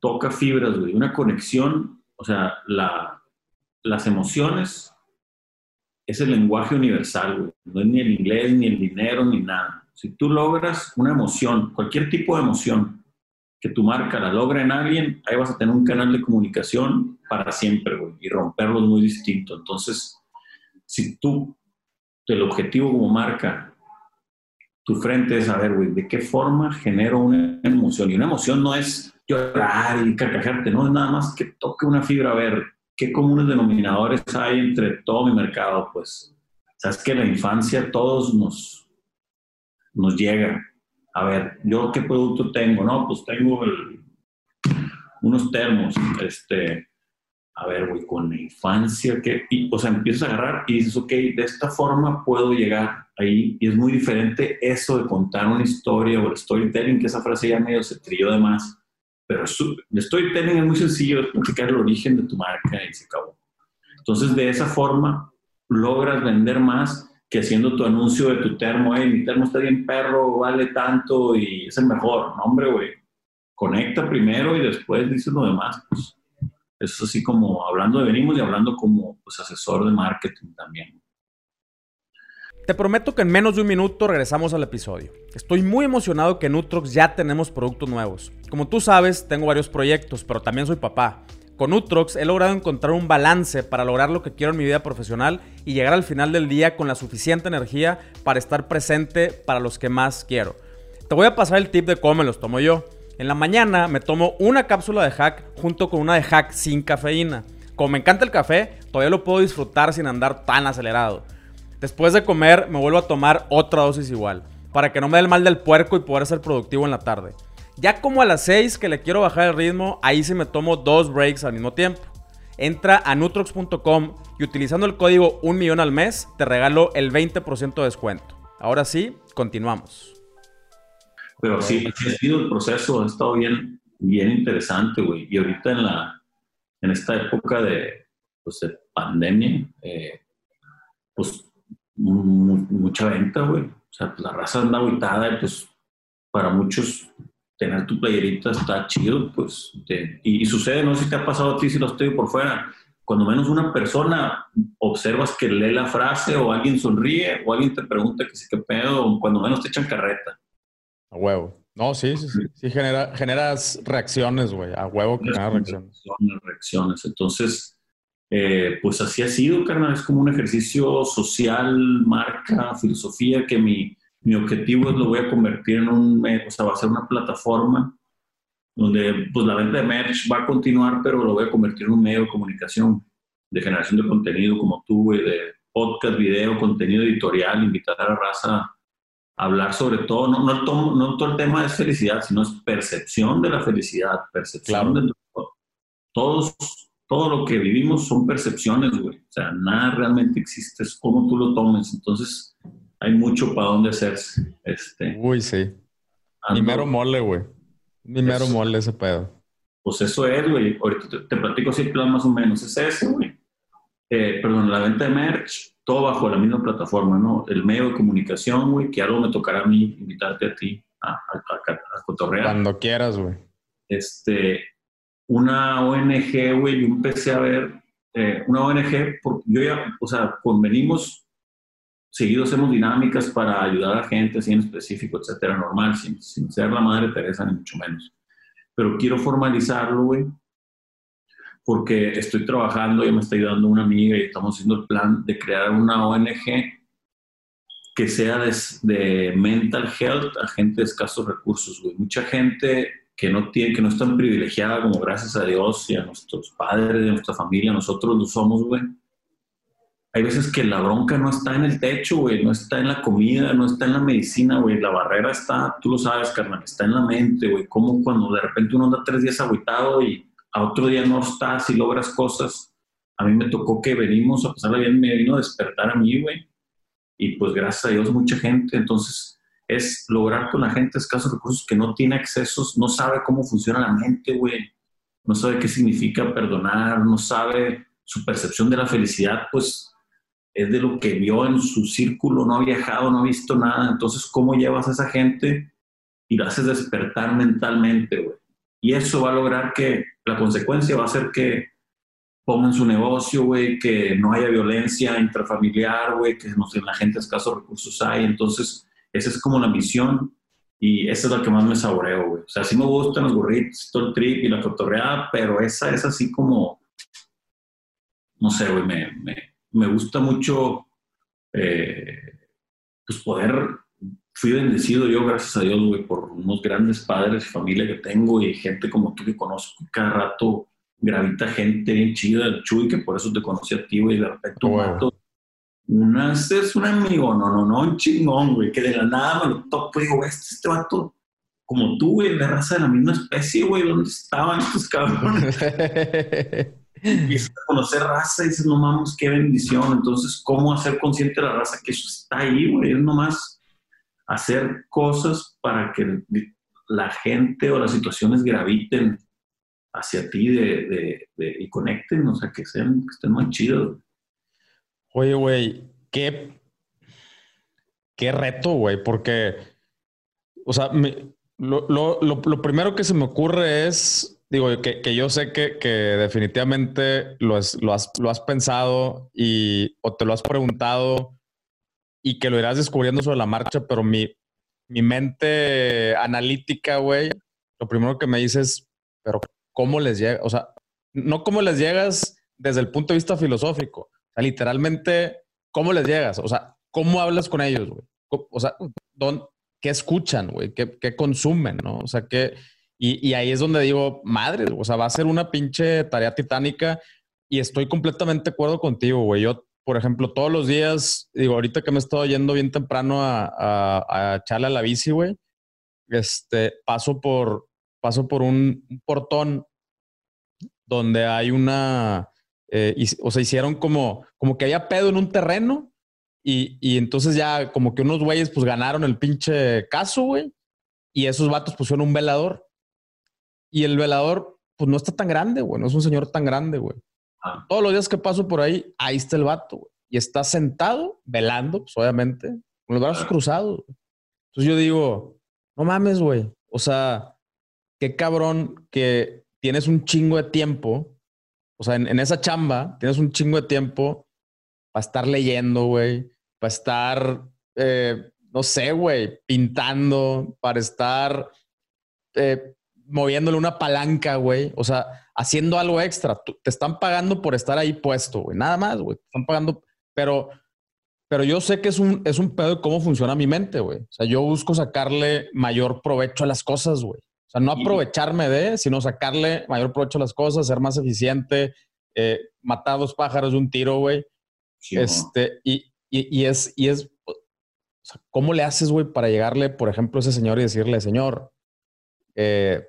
toca fibras, güey, una conexión, o sea, la, las emociones es el lenguaje universal, güey. No es ni el inglés, ni el dinero, ni nada. Si tú logras una emoción, cualquier tipo de emoción, que tu marca la logra en alguien, ahí vas a tener un canal de comunicación para siempre, güey, y romperlo muy distinto. Entonces, si tú, el objetivo como marca, tu frente es saber, güey, de qué forma genero una emoción. Y una emoción no es llorar y carcajarte, no es nada más que toque una fibra, a ver, qué comunes denominadores hay entre todo mi mercado, pues, sabes que la infancia todos nos nos llega. A ver, ¿yo qué producto tengo? No, pues tengo unos termos, este, a ver, güey, con la infancia, que, o sea, empiezas a agarrar y dices, ok, de esta forma puedo llegar ahí. Y es muy diferente eso de contar una historia o el storytelling, que esa frase ya medio se trilló de más. Pero el storytelling es muy sencillo, es platicar el origen de tu marca y se acabó. Entonces, de esa forma, logras vender más que haciendo tu anuncio de tu termo, hey, mi termo está bien perro, vale tanto y es el mejor. No, hombre, güey. Conecta primero y después dices lo demás. Pues. Eso es así como hablando de venimos y hablando como pues, asesor de marketing también. Te prometo que en menos de un minuto regresamos al episodio. Estoy muy emocionado que en Nutrox ya tenemos productos nuevos. Como tú sabes, tengo varios proyectos, pero también soy papá. Con Utrox he logrado encontrar un balance para lograr lo que quiero en mi vida profesional y llegar al final del día con la suficiente energía para estar presente para los que más quiero. Te voy a pasar el tip de cómo me los tomo yo. En la mañana me tomo una cápsula de hack junto con una de hack sin cafeína. Como me encanta el café, todavía lo puedo disfrutar sin andar tan acelerado. Después de comer me vuelvo a tomar otra dosis igual, para que no me dé el mal del puerco y poder ser productivo en la tarde. Ya como a las 6 que le quiero bajar el ritmo, ahí sí me tomo dos breaks al mismo tiempo. Entra a nutrox.com y utilizando el código 1 millón al mes te regalo el 20% de descuento. Ahora sí, continuamos. Pero sí, ha sido el proceso, ha estado bien, bien interesante, güey. Y ahorita en, la, en esta época de, pues, pandemia, eh, pues mucha venta, güey. O sea, pues, la raza anda agitada y pues para muchos tener tu playerita está chido, pues, y, sucede, no sé si te ha pasado a ti si lo estoy por fuera, cuando menos una persona observas que lee la frase o alguien sonríe o alguien te pregunta que sí, qué pedo, o cuando menos te echan carreta. A huevo. No, sí, sí, sí. sí genera, generas reacciones, güey. A huevo que generas reacciones. reacciones. Entonces, eh, pues así ha sido, carnal. Es como un ejercicio social, marca, filosofía, que mi, mi objetivo es lo voy a convertir en un, eh, o sea, va a ser una plataforma donde pues la venta de merch va a continuar, pero lo voy a convertir en un medio de comunicación, de generación de contenido como tú, de podcast, video, contenido editorial, invitar a la raza a hablar sobre todo, no, no, todo, no todo el tema es felicidad, sino es percepción de la felicidad, percepción de todos, todo lo que vivimos son percepciones, güey. O sea, nada realmente existe, es como tú lo tomes. Entonces, hay mucho para dónde hacerse. Este, Uy, sí. Primero mole, güey. Mi mero mole ese pedo. Pues eso es, güey. Ahorita te, platico así plan más o menos. Es eso, güey. Eh, perdón, la venta de merch, todo bajo la misma plataforma, ¿no? El medio de comunicación, güey, que algo me tocará a mí invitarte a ti a, a, cotorrear. Cuando quieras, güey. Este, una ONG, güey, yo empecé a ver eh, una ONG, porque yo ya, o sea, convenimos seguido hacemos dinámicas para ayudar a gente así en específico, etcétera, normal, sin, sin ser la madre Teresa, ni mucho menos. Pero quiero formalizarlo, güey, porque estoy trabajando, y me está ayudando una amiga y estamos haciendo el plan de crear una ONG que sea de, de mental health a gente de escasos recursos, güey. Mucha gente que no tiene, que no es tan privilegiada como gracias a Dios y a nuestros padres, de nuestra familia, nosotros lo somos, güey hay veces que la bronca no está en el techo, güey, no está en la comida, no está en la medicina, güey. La barrera está, tú lo sabes, carnal, está en la mente, güey. Como cuando de repente uno anda tres días aguitado y a otro día no estás y logras cosas. A mí me tocó que venimos a pasarla bien, me vino a despertar a mí, güey. Y pues gracias a Dios, mucha gente. Entonces, es lograr con la gente escasos recursos que no tiene accesos, no sabe cómo funciona la mente, güey. No sabe qué significa perdonar, no sabe su percepción de la felicidad, pues es de lo que vio en su círculo, no ha viajado, no ha visto nada. Entonces, ¿cómo llevas a esa gente y lo haces despertar mentalmente, güey? Y eso va a lograr que la consecuencia va a ser que pongan su negocio, güey, que no haya violencia intrafamiliar, güey, que no sé, la gente escasos recursos hay. Entonces, esa es como la misión y esa es la que más me saboreo, güey. O sea, sí me gustan los burritos, todo el trip y la cotorreada, pero esa es así como, no sé, güey, me me gusta mucho eh, pues poder, fui bendecido yo, gracias a Dios, güey, por unos grandes padres y familia que tengo y gente como tú que conozco. Cada rato gravita gente bien chida, el Chuy, que por eso te conocí a ti, güey, de repente un una, este es un amigo, no, no, no, un chingón, güey, que de la nada me lo topo y digo, este, este vato, como tú, güey, de raza de la misma especie, güey, ¿dónde estaban estos cabrones? empiezas a conocer raza y dices, no mames, qué bendición. Entonces, ¿cómo hacer consciente de la raza que eso está ahí, güey? Es nomás hacer cosas para que la gente o las situaciones graviten hacia ti de, y conecten, o sea, que, sean, que estén más chidos. Oye, güey, qué, qué reto, güey, porque, o sea, lo, lo, lo primero que se me ocurre es digo, que, que yo sé que, que definitivamente lo, lo, has, lo has pensado y, o te lo has preguntado y que lo irás descubriendo sobre la marcha, pero mi, mi mente analítica, güey, lo primero que me dices, pero ¿cómo les llega? O sea, no cómo les llegas desde el punto de vista filosófico, o sea, literalmente, ¿cómo les llegas? O sea, ¿cómo hablas con ellos, güey? O sea, ¿qué escuchan, güey? ¿Qué, ¿Qué, consumen, no? O sea, ¿qué, y, ahí es donde digo, madre, o sea, va a ser una pinche tarea titánica y estoy completamente de acuerdo contigo, güey. Yo, por ejemplo, todos los días, digo, ahorita que me he estado yendo bien temprano a, a, echarle a la bici, güey, este, paso por, paso por un, portón donde hay una, eh, o sea, hicieron como, como que había pedo en un terreno y, y entonces ya como que unos güeyes pues ganaron el pinche caso, güey, y esos vatos pusieron un velador. Y el velador, pues no está tan grande, güey. No es un señor tan grande, güey. Ah. Todos los días que paso por ahí, ahí está el vato, güey. Y está sentado, velando, pues obviamente, con los brazos cruzados. Entonces yo digo, no mames, güey. O sea, qué cabrón que tienes un chingo de tiempo O sea, en, esa chamba tienes un chingo de tiempo para estar leyendo, güey, para estar, eh, no sé, güey, pintando, para estar eh, moviéndole una palanca, güey. O sea, haciendo algo extra. te están pagando por estar ahí puesto, güey. Nada más, güey. Te están pagando, pero, pero yo sé que es un, es un pedo de cómo funciona mi mente, güey. O sea, yo busco sacarle mayor provecho a las cosas, güey. O sea, no aprovecharme de, sino sacarle mayor provecho a las cosas, ser más eficiente, eh, matar dos pájaros de un tiro, güey. este, y, y, es, y es, o sea, ¿cómo le haces, güey, para llegarle, por ejemplo, a ese señor y decirle, señor, eh,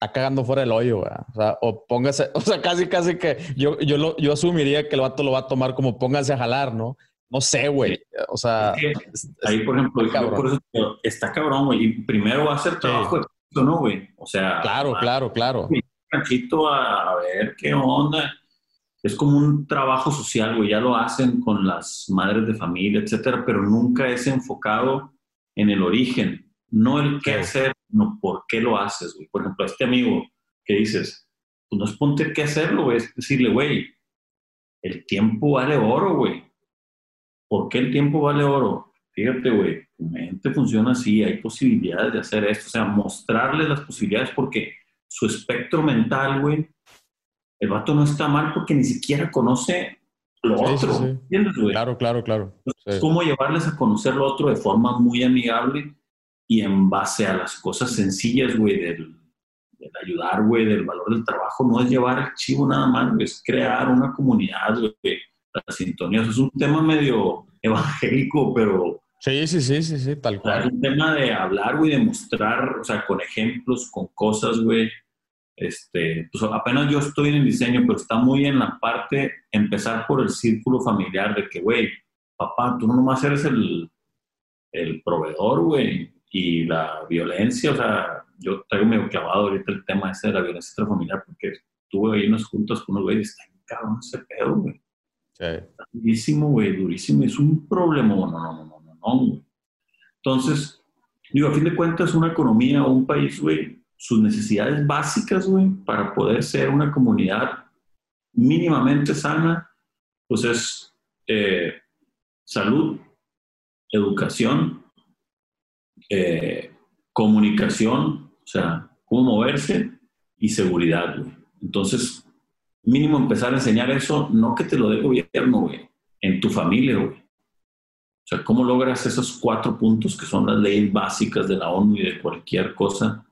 está cagando fuera del hoyo, güey. O sea, o póngase, o sea, casi, casi que yo, yo, lo, yo asumiría que el vato lo va a tomar como póngase a jalar, ¿no? No sé, güey. O sea, ahí, por ejemplo, por eso, está cabrón, güey. Y primero va a ser trabajo ¿no, güey? O sea, claro, claro, claro. Tranquilo a, a ver qué onda. Es como un trabajo social, güey. Ya lo hacen con las madres de familia, etcétera, pero nunca es enfocado en el origen, no el qué hacer, no por qué lo haces, güey. Por ejemplo, a este amigo que dices, pues no es ponte qué hacerlo, güey. Es decirle, güey, el tiempo vale oro, güey. ¿Por qué el tiempo vale oro? Fíjate, güey, tu mente funciona así, hay posibilidades de hacer esto, o sea, mostrarle las posibilidades porque su espectro mental, güey, el vato no está mal porque ni siquiera conoce lo otro. ¿Entiendes, güey? Claro, claro, claro. Es como llevarles a conocer lo otro de forma muy amigable y en base a las cosas sencillas, güey, del, ayudar, güey, del valor del trabajo, no es llevar archivo nada más, es crear una comunidad, güey, la sintonía. es un tema medio evangélico, pero Sí, sí, sí, sí, sí, tal cual. Es un tema de hablar, güey, de mostrar, o sea, con ejemplos, con cosas, güey. Este, pues apenas yo estoy en el diseño, pero está muy en la parte, empezar por el círculo familiar de que, güey, papá, tú no nomás eres el, el proveedor, güey, y la violencia, o sea, yo traigo medio clavado ahorita el tema ese de la violencia intrafamiliar, porque tuve ahí unas juntas con unos güeyes, está cabrón ese pedo, güey. Sí. durísimo, güey, durísimo, es un problema, no, no, no, no entonces, digo, a fin de cuentas, una economía o un país, güey, sus necesidades básicas, güey, para poder ser una comunidad mínimamente sana, pues es eh, salud, educación, eh, comunicación, o sea, cómo moverse y seguridad, güey. Entonces, mínimo empezar a enseñar eso, no que te lo dé gobierno, güey, en tu familia, güey. O sea, ¿cómo logras esos cuatro puntos que son las leyes básicas de la ONU y de cualquier cosa?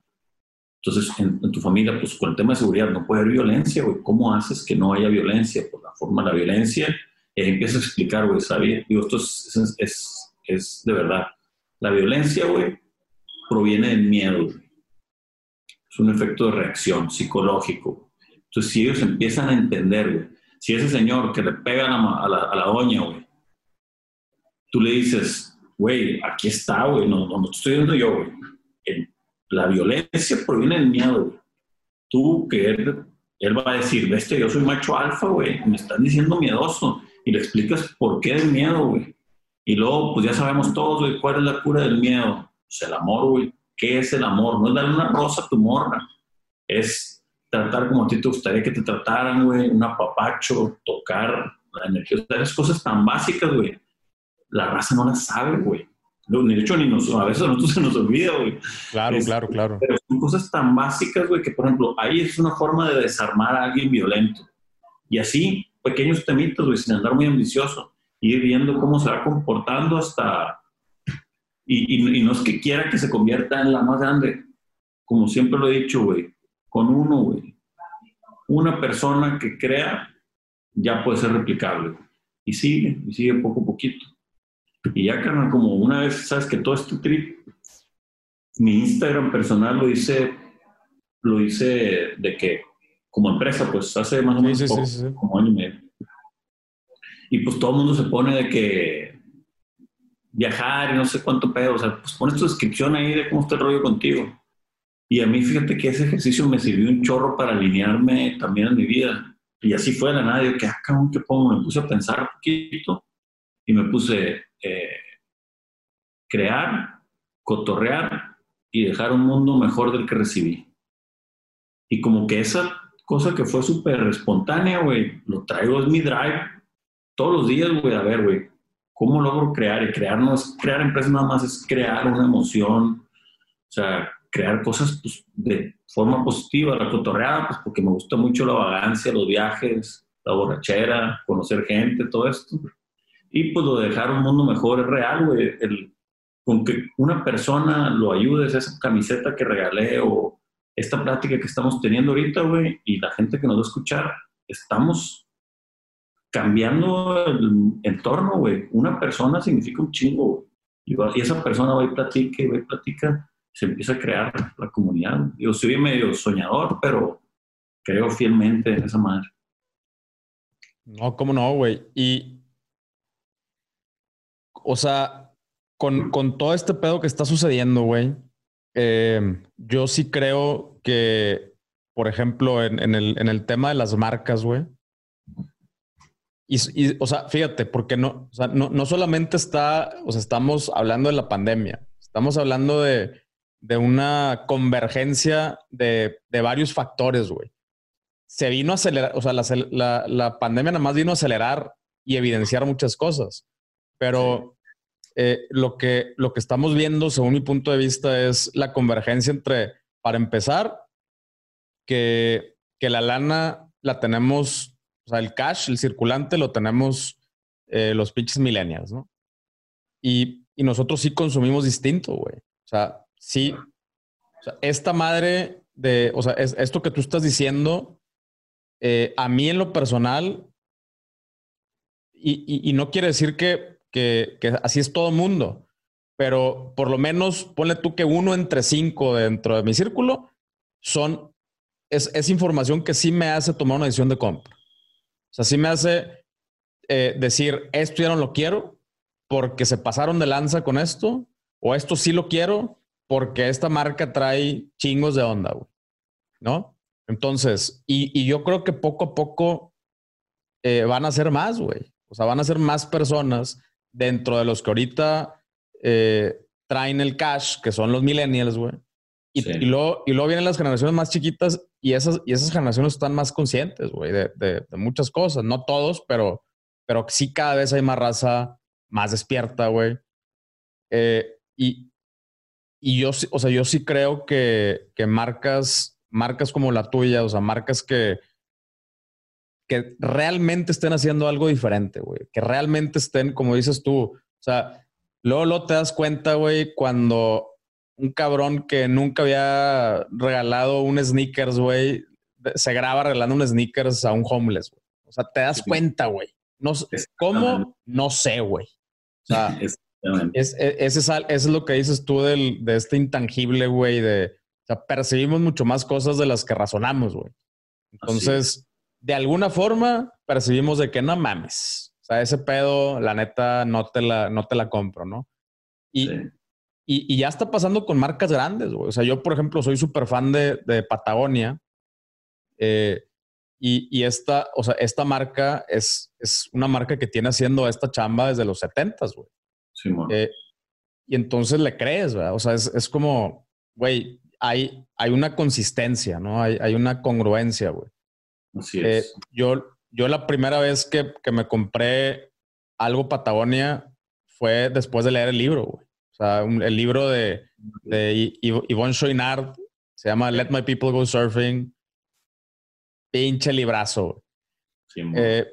Entonces, en, tu familia, pues con el tema de seguridad no puede haber violencia, güey. ¿Cómo haces que no haya violencia? Por la forma de la violencia. Y ahí empiezas a explicar, güey, ¿sabes? Digo, esto es, es, es, de verdad. La violencia, güey, proviene del miedo. Es un efecto de reacción psicológico. Entonces, si ellos empiezan a entender, güey, si ese señor que le pega a la, a la doña, güey, tú le dices, güey, aquí está, güey, no, no, te estoy diciendo yo, güey. La violencia proviene del miedo, güey. Tú, que él, él, va a decir, este, yo soy macho alfa, güey, me están diciendo miedoso. Y le explicas por qué el miedo, güey. Y luego, pues ya sabemos todos, güey, cuál es la cura del miedo. Pues el amor, güey. ¿Qué es el amor? No es darle una rosa a tu morra. Es tratar como a ti te gustaría que te trataran, güey. Un apapacho, tocar la energía. Esas cosas tan básicas, güey la raza no la sabe, güey. De hecho, ni nos, a veces a nosotros se nos olvida, güey. Claro, claro, claro. Pero son cosas tan básicas, güey, que por ejemplo, ahí es una forma de desarmar a alguien violento. Y así, pequeños temitos, güey, sin andar muy ambicioso. Ir viendo cómo se va comportando hasta... Y, y, no es que quiera que se convierta en la más grande. Como siempre lo he dicho, güey, con uno, güey. Una persona que crea ya puede ser replicable. Y sigue, y sigue poco a poquito. Y ya, carnal, como una vez, sabes que todo este trip, mi Instagram personal lo hice, lo hice de que, como empresa, pues hace más o menos como año y medio. Y pues todo el mundo se pone de que viajar y no sé cuánto pedo, o sea, pues pones tu descripción ahí de cómo está el rollo contigo. Y a mí, fíjate que ese ejercicio me sirvió un chorro para alinearme también en mi vida. Y así fue de la nada. Yo, ¿qué acá, ah, ¿qué pongo? Me puse a pensar un poquito y me puse eh, crear, cotorrear y dejar un mundo mejor del que recibí. Y como que esa cosa que fue súper espontánea, güey. Lo traigo, es mi drive. Todos los días, güey, a ver, güey, ¿cómo logro crear? Y crear no es crear empresas nada más, es crear una emoción. O sea, crear cosas pues, de forma positiva, la cotorreada, pues porque me gusta mucho la vagancia, los viajes, la borrachera, conocer gente, todo esto. Y pues lo de dejar un mundo mejor es real, güey. Con que una persona lo ayudes, esa camiseta que regalé o esta plática que estamos teniendo ahorita, güey, y la gente que nos va a escuchar, estamos cambiando el entorno, güey. Una persona significa un chingo, güey. Y esa persona va y platica y va y platica, se empieza a crear la comunidad. Yo soy medio soñador, pero creo fielmente en esa madre. No, cómo no, güey. Y, o sea, con, con todo este pedo que está sucediendo, güey, eh, yo sí creo que, por ejemplo, en, el, tema de las marcas, güey. Y, o sea, fíjate, porque no, no, solamente está, o sea, estamos hablando de la pandemia, estamos hablando de, una convergencia de, varios factores, güey. Se vino a acelerar, o sea, la, la, pandemia nada más vino a acelerar y evidenciar muchas cosas, pero eh, lo, que, lo que estamos viendo, según mi punto de vista, es la convergencia entre, para empezar, que, la lana la tenemos, o sea, el cash, el circulante, lo tenemos eh, los pinches millennials, ¿no? Y, nosotros sí consumimos distinto, güey. O sea, sí. esta madre de, o sea, esto que tú estás diciendo, eh, a mí en lo personal, y, no quiere decir que que, así es todo mundo, pero por lo menos ponle tú que uno entre cinco dentro de mi círculo son, es, información que sí me hace tomar una decisión de compra. Sea, sí me hace eh, decir, esto ya no lo quiero porque se pasaron de lanza con esto, o esto sí lo quiero porque esta marca trae chingos de onda, güey. ¿No? Entonces, y, yo creo que poco a poco eh, van a ser más, güey. O sea, van a ser más personas dentro de los que ahorita eh, traen el cash, que son los millennials, güey. Y, luego, y luego vienen las generaciones más chiquitas y esas, y esas generaciones están más conscientes, güey, de, muchas cosas. No todos, pero, pero sí cada vez hay más raza más despierta, güey. Eh, y, y yo, o sea, yo sí creo que, que marcas, marcas como la tuya, o sea, marcas que, que realmente estén haciendo algo diferente, güey. Que realmente estén, como dices tú, o sea, luego, luego te das cuenta, güey, cuando un cabrón que nunca había regalado un sneakers, güey, se graba regalando un sneakers a un homeless, güey. O sea, te das cuenta, güey. No, ¿Cómo? No sé, güey. O sea, es, e, ese es, es, lo que dices tú del, de este intangible, güey, de, o sea, percibimos mucho más cosas de las que razonamos, güey. Entonces, de alguna forma percibimos de que no mames. O sea, ese pedo, la neta, no te la, no te la compro, ¿no? Y, y, ya está pasando con marcas grandes, güey. O sea, yo, por ejemplo, soy súper fan de, de Patagonia. Eh, y, y, esta, o sea, esta marca es, es una marca que tiene haciendo esta chamba desde los 70, güey. Sí, eh, y entonces le crees. O sea, es, es como, güey, hay, hay una consistencia, ¿no? Hay, hay una congruencia, güey. Así eh, es. yo, yo la primera vez que, que, me compré algo Patagonia fue después de leer el libro, güey. O sea, el libro de, de Yvonne Chouinard se llama Let My People Go Surfing. Pinche librazo. Sí, eh,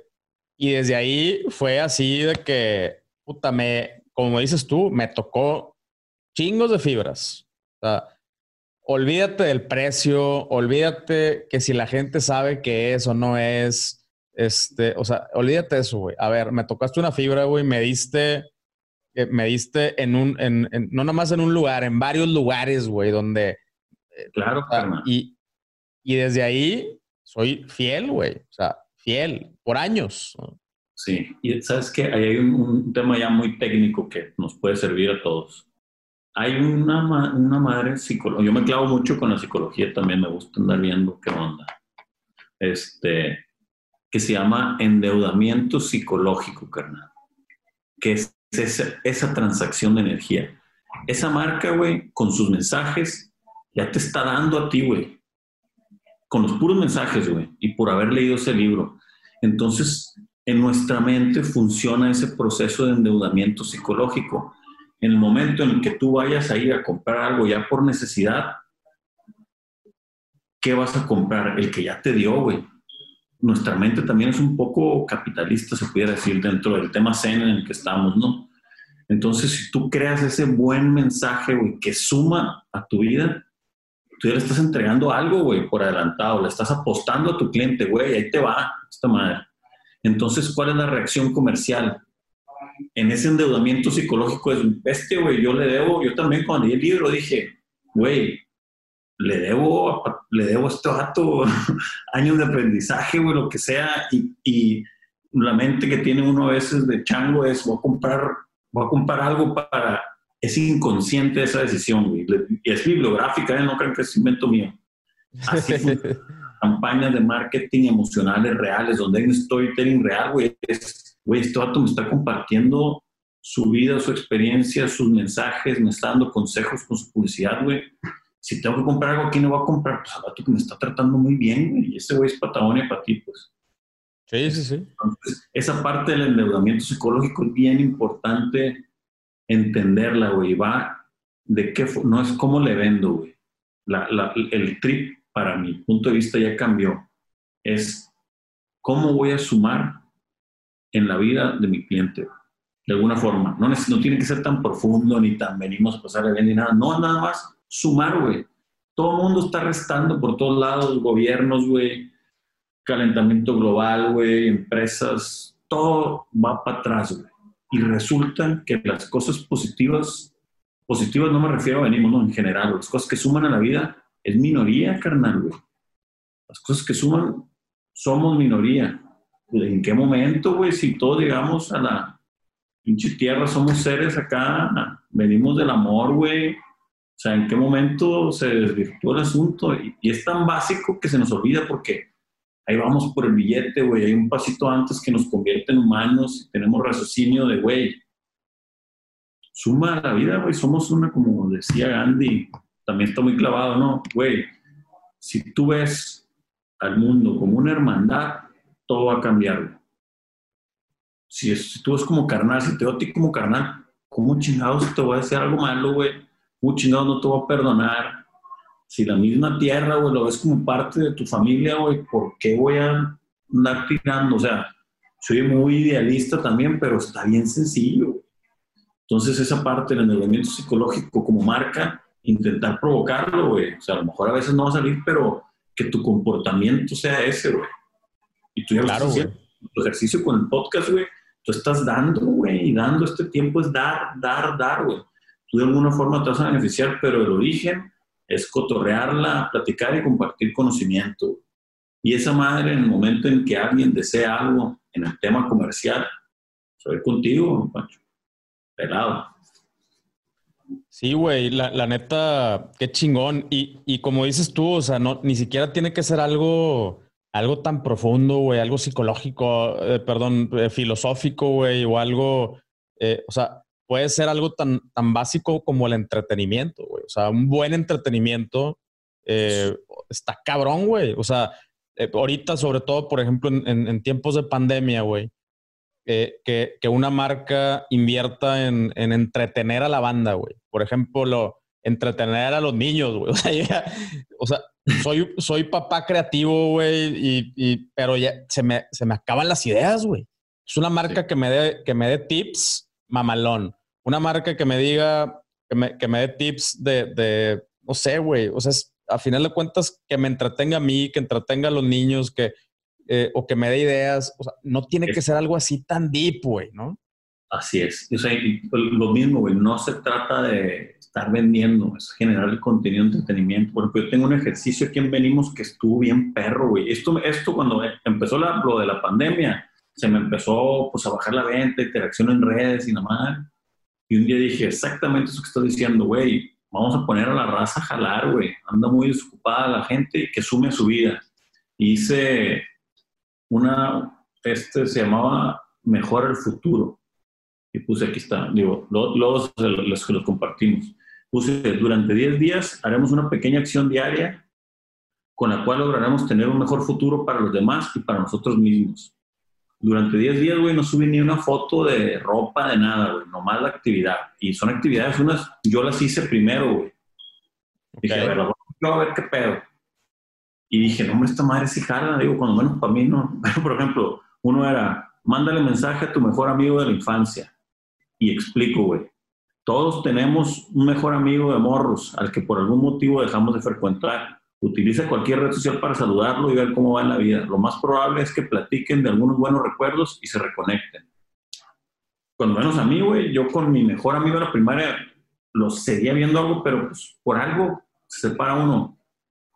y desde ahí fue así de que, puta, me, como dices tú, me tocó chingos de fibras. O sea, olvídate del precio, olvídate que si la gente sabe qué es o no es, este, o sea, olvídate de eso, güey. A ver, me tocaste una fibra, güey, me diste, me diste en un, en, no nomás en un lugar, en varios lugares, güey, donde... Eh, claro, y, y desde ahí soy fiel, güey, o sea, fiel, por años. Sí, y sabes que ahí hay un tema ya muy técnico que nos puede servir a todos. Hay una, una madre psicología, yo me clavo mucho con la psicología también, me gusta andar viendo qué onda, este, que se llama endeudamiento psicológico, carnal, que es esa, transacción de energía. Esa marca, güey, con sus mensajes, ya te está dando a ti, güey, con los puros mensajes, güey, y por haber leído ese libro. Entonces, en nuestra mente funciona ese proceso de endeudamiento psicológico. En el momento en el que tú vayas a ir a comprar algo ya por necesidad, ¿qué vas a comprar? El que ya te dio, güey. Nuestra mente también es un poco capitalista, se pudiera decir, dentro del tema zen en el que estamos, ¿no? Entonces, si tú creas ese buen mensaje, güey, que suma a tu vida, tú ya le estás entregando algo, güey, por adelantado, le estás apostando a tu cliente, güey, ahí te va, esta madre. Entonces, ¿cuál es la reacción comercial? En ese endeudamiento psicológico es, este, güey, yo le debo, yo también cuando leí el libro dije, güey, le debo, le debo a este rato años de aprendizaje, güey, lo que sea, y, y, la mente que tiene uno a veces de chango es, voy a comprar, voy a comprar algo para, es inconsciente esa decisión, güey, y es bibliográfica, ¿eh? no creo que es invento mío. Así campañas de marketing emocionales reales, donde hay un storytelling real, güey, es, güey, este vato me está compartiendo su vida, su experiencia, sus mensajes, me está dando consejos con su publicidad, güey si tengo que comprar algo aquí, no voy a comprar, pues al vato que me está tratando muy bien, güey, y ese güey es Patagonia para ti, pues. Sí, sí, sí. Entonces, esa parte del endeudamiento psicológico es bien importante entenderla, güey. Va de qué, no es cómo le vendo, güey. La, la, el trip, para mi punto de vista, ya cambió. Es cómo voy a sumar en la vida de mi cliente, de alguna forma. No, no tiene que ser tan profundo ni tan venimos a pasarle bien ni nada. No, nada más sumar, güey. Todo el mundo está restando por todos lados, gobiernos, güey, calentamiento global, güey, empresas, todo va para atrás, güey. Y resulta que las cosas positivas, positivas no me refiero a venimos, no, en general, las cosas que suman a la vida es minoría, carnal, güey. Las cosas que suman somos minoría. ¿En qué momento, güey? Si todos llegamos a la pinche tierra, somos seres acá, venimos del amor, güey, o sea, ¿en qué momento se desvirtuó el asunto? Y, es tan básico que se nos olvida porque ahí vamos por el billete, güey. Hay un pasito antes que nos convierte en humanos y tenemos raciocinio de, güey, suma la vida, güey. Somos una, como decía Gandhi, también está muy clavado, ¿no? Güey, si tú ves al mundo como una hermandad, todo va a cambiar, Si, si tú ves como carnal, si te veo a ti como carnal, ¿cómo chingados te voy a decir algo malo, güey? Uy, no, no te voy a perdonar. Si la misma tierra, güey, lo ves como parte de tu familia, güey, ¿por qué voy a andar tirando? O sea, soy muy idealista también, pero está bien sencillo. Entonces, esa parte del endeudamiento psicológico como marca, intentar provocarlo, güey. O sea, a lo mejor a veces no va a salir, pero que tu comportamiento sea ese, güey. Y tú ya claro, lo Tu ejercicio con el podcast, güey. Tú estás dando, güey, y dando este tiempo es dar, dar, dar, güey tú de alguna forma te vas a beneficiar, pero el origen es cotorrearla, platicar y compartir conocimiento. Y esa madre, en el momento en que alguien desea algo en el tema comercial, va contigo, Pancho. Pelado. Sí, güey, la, la, neta, qué chingón. Y, y, como dices tú, o sea, no, ni siquiera tiene que ser algo, algo tan profundo, güey, algo psicológico, eh, perdón, eh, filosófico, güey, o algo, eh, o sea, puede ser algo tan, tan básico como el entretenimiento, güey. O sea, un buen entretenimiento eh, está cabrón, güey. O sea, eh, ahorita, sobre todo, por ejemplo, en, tiempos de pandemia, güey, eh, que, que, una marca invierta en, en, entretener a la banda, güey. Por ejemplo, lo, entretener a los niños, güey. O sea, o sea soy, soy papá creativo, güey, y, y, pero ya se me, se me acaban las ideas, güey. Es una marca que, me dé, que me dé tips mamalón una marca que me diga, que me, que me dé tips de, de, no sé, güey, o sea, a final de cuentas, que me entretenga a mí, que entretenga a los niños, que, eh, o que me dé ideas, o sea, no tiene que ser algo así tan deep, güey, ¿no? Así es. O sea, lo mismo, güey, no se trata de estar vendiendo, es generar el contenido de entretenimiento. Porque yo tengo un ejercicio aquí en Venimos que estuvo bien perro, güey. Esto, esto cuando empezó la, lo de la pandemia, se me empezó pues a bajar la venta, interacción en redes y nada más. Y un día dije, exactamente eso que estás diciendo, güey, vamos a poner a la raza a jalar, güey. Anda muy desocupada la gente y que sume a su vida. hice una, este se llamaba Mejor el Futuro. Y puse, aquí está, digo, luego los que los compartimos. Puse, durante 10 días haremos una pequeña acción diaria con la cual lograremos tener un mejor futuro para los demás y para nosotros mismos. Durante 10 días, güey, no subí ni una foto de ropa, de nada, güey, nomás la actividad. Y son actividades, unas, yo las hice primero, güey. Dije, a ver, a ver qué pedo. Y dije, no, hombre, esta madre sí jala, digo, cuando menos para mí, no. Por ejemplo, uno era, mándale mensaje a tu mejor amigo de la infancia. Y explico, güey. Todos tenemos un mejor amigo de morros al que por algún motivo dejamos de frecuentar. Utiliza cualquier red social para saludarlo y ver cómo va en la vida. Lo más probable es que platiquen de algunos buenos recuerdos y se reconecten. Cuando menos a mí, güey, yo con mi mejor amigo de la primaria lo seguía viendo algo, pero pues por algo se separa uno.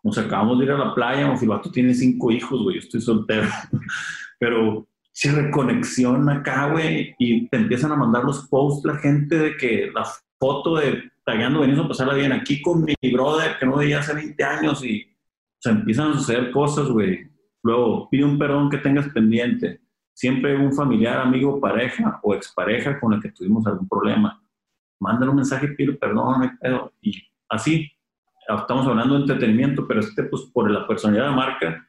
Nos acabamos de ir a la playa, o Fibato tiene cinco hijos, güey, yo estoy soltero. pero si reconexión acá, güey, y te empiezan a mandar los posts la gente de que la foto de tagueando, venimos a pasarla bien aquí con mi brother que no veía hace 20 años y se empiezan a suceder cosas, güey. Luego, pide un perdón que tengas pendiente. Siempre un familiar, amigo, pareja o expareja con el que tuvimos algún problema. Mándale un mensaje, pide perdón, y así. Estamos hablando de entretenimiento, pero este, pues, por la personalidad de la marca,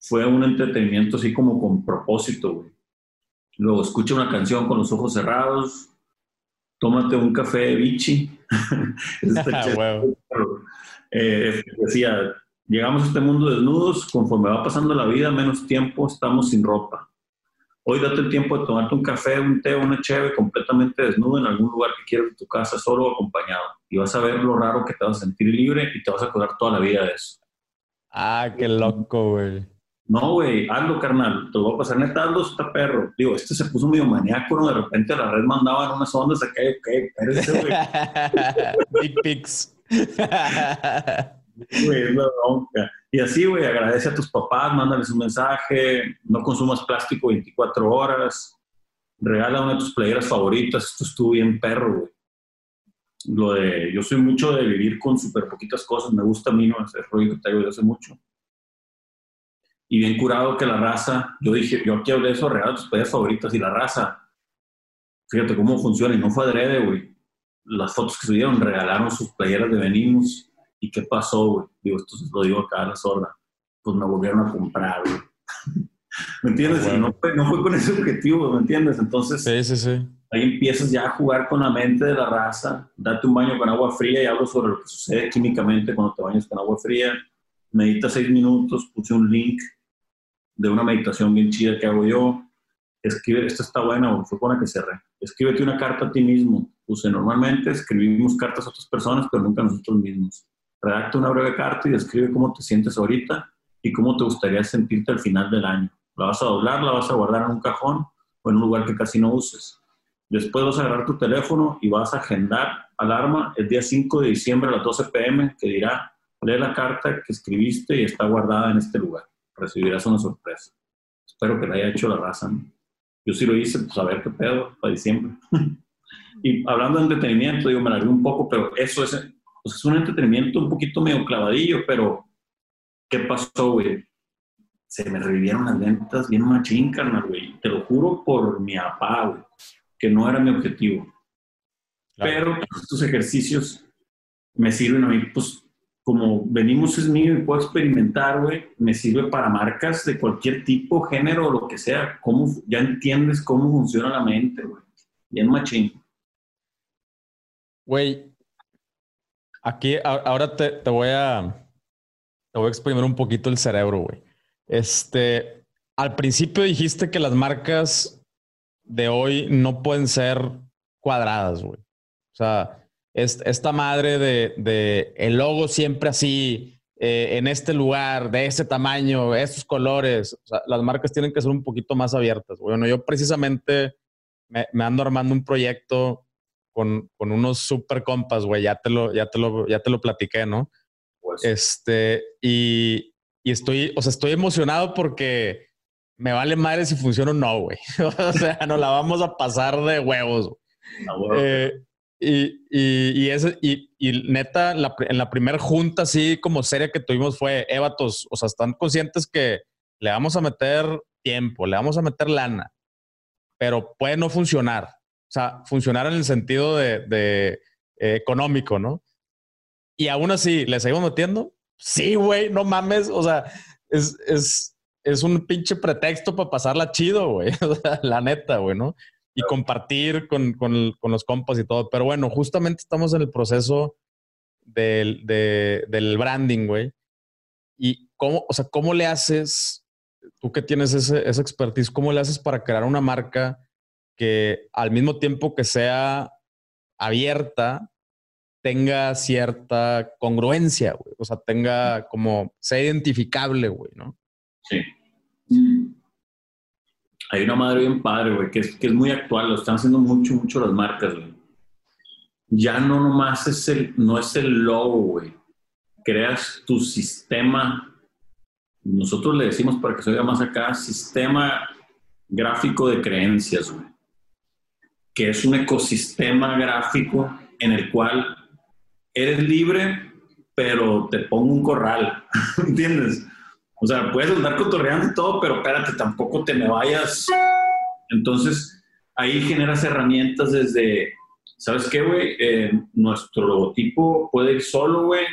fue un entretenimiento así como con propósito, güey. Luego, escucha una canción con los ojos cerrados, tómate un café de Vichy. eh, decía, llegamos a este mundo desnudos, conforme va pasando la vida, menos tiempo estamos sin ropa. Hoy date el tiempo de tomarte un café, un té, una cheve completamente desnudo en algún lugar que quieras de tu casa, solo o acompañado. Y vas a ver lo raro que te vas a sentir libre y te vas a acordar toda la vida de eso. Ah, qué loco, güey. No, güey, hazlo, carnal. Te lo voy a pasar. Neta, está perro. Digo, este se puso medio maníaco, ¿no? De repente la red mandaba en unas ondas acá, ok, espérese, güey. Big pics. Güey, es la bronca. Y así, güey, agradece a tus papás, mándales un mensaje, no consumas plástico 24 horas, regala una de tus playeras favoritas. Esto estuvo bien perro, güey. Lo de, yo soy mucho de vivir con súper poquitas cosas, me gusta a mí, ¿no? Ese rollo que traigo desde hace mucho y bien curado que la raza, yo dije, yo aquí hablé de eso, regala tus playas favoritas y la raza, fíjate cómo funciona y no fue adrede, güey. Las fotos que subieron regalaron sus playeras de Venimos y qué pasó, güey. Digo, esto se lo digo acá a la sorda. Pues me volvieron a comprar, güey. ¿Me entiendes? Ah, no, fue, no, fue, con ese objetivo, ¿me entiendes? Entonces, sí, sí, sí. ahí empiezas ya a jugar con la mente de la raza, date un baño con agua fría y hablo sobre lo que sucede químicamente cuando te bañas con agua fría. Medita seis minutos, puse un link de una meditación bien chida que hago yo. Escribe, esta está buena, fue que cerré. Escríbete una carta a ti mismo. Puse, normalmente escribimos cartas a otras personas, pero nunca a nosotros mismos. Redacta una breve carta y describe cómo te sientes ahorita y cómo te gustaría sentirte al final del año. La vas a doblar, la vas a guardar en un cajón o en un lugar que casi no uses. Después vas a agarrar tu teléfono y vas a agendar alarma el día 5 de diciembre a las 12 pm que dirá, lee la carta que escribiste y está guardada en este lugar recibirás una sorpresa. Espero que la haya hecho la raza. Yo sí lo hice, pues a ver qué pedo, para diciembre. y hablando de entretenimiento, digo, me largué un poco, pero eso es, pues es un entretenimiento un poquito medio clavadillo, pero ¿qué pasó, güey? Se me revivieron las ventas bien machín, carnal, güey. Te lo juro por mi papá, güey, que no era mi objetivo. Pero pues, estos ejercicios me sirven a mí, pues, como venimos es mío y puedo experimentar, güey, me sirve para marcas de cualquier tipo, género, lo que sea. ¿Cómo, ya entiendes cómo funciona la mente, güey. Bien machín. Güey, aquí ahora te, te, voy a te voy a exprimir un poquito el cerebro, güey. Este, al principio dijiste que las marcas de hoy no pueden ser cuadradas, güey. O sea, esta madre de, el logo siempre así, eh, en este lugar, de ese tamaño, estos colores. las marcas tienen que ser un poquito más abiertas. Bueno, yo precisamente me, ando armando un proyecto con, unos super compas, güey. Ya te lo, ya te lo, ya te lo platiqué, ¿no? Pues. Este, y, estoy, o sea, estoy emocionado porque me vale madre si funciona o no, güey. o sea, nos la vamos a pasar de huevos. Eh, y, y, y, y, neta, en la primera junta así como seria que tuvimos fue, Evatos, o sea, están conscientes que le vamos a meter tiempo, le vamos a meter lana, pero puede no funcionar. O sea, funcionar en el sentido de, de eh, económico, ¿no? Y aún así, ¿le seguimos metiendo? sí, güey, no mames. O sea, es, es, es un pinche pretexto para pasarla chido, güey. La neta, güey, ¿no? Y compartir con, con, con, los compas y todo. Pero bueno, justamente estamos en el proceso del, de, del branding, güey. Y cómo, o sea, ¿cómo le haces, tú que tienes ese, esa expertise, cómo le haces para crear una marca que al mismo tiempo que sea abierta, tenga cierta congruencia, güey. O sea, tenga como, sea identificable, güey, ¿no? Sí. Hay una madre bien padre, güey, que es, que es muy actual, lo están haciendo mucho, mucho las marcas, güey. Ya no nomás es el, no es el logo, güey. Creas tu sistema, nosotros le decimos para que se oiga más acá, sistema gráfico de creencias, güey. Que es un ecosistema gráfico en el cual eres libre, pero te pongo un corral, ¿entiendes? O sea, puedes andar cotorreando y todo, pero espérate, tampoco te me vayas. Entonces, ahí generas herramientas desde, ¿sabes qué, güey? Eh, nuestro logotipo puede ir solo, güey.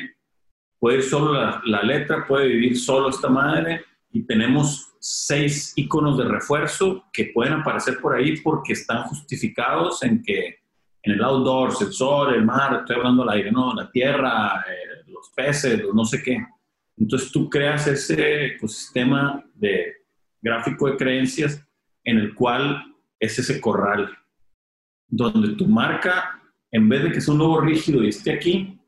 Puede ir solo la, letra, puede vivir solo esta madre. Y tenemos seis iconos de refuerzo que pueden aparecer por ahí porque están justificados en que en el outdoors, el sol, el mar, estoy hablando del aire, no, la tierra, eh, los peces, no sé qué. Entonces tú creas ese ecosistema de gráfico de creencias en el cual es ese corral, donde tu marca, en vez de que sea un logo rígido y esté aquí,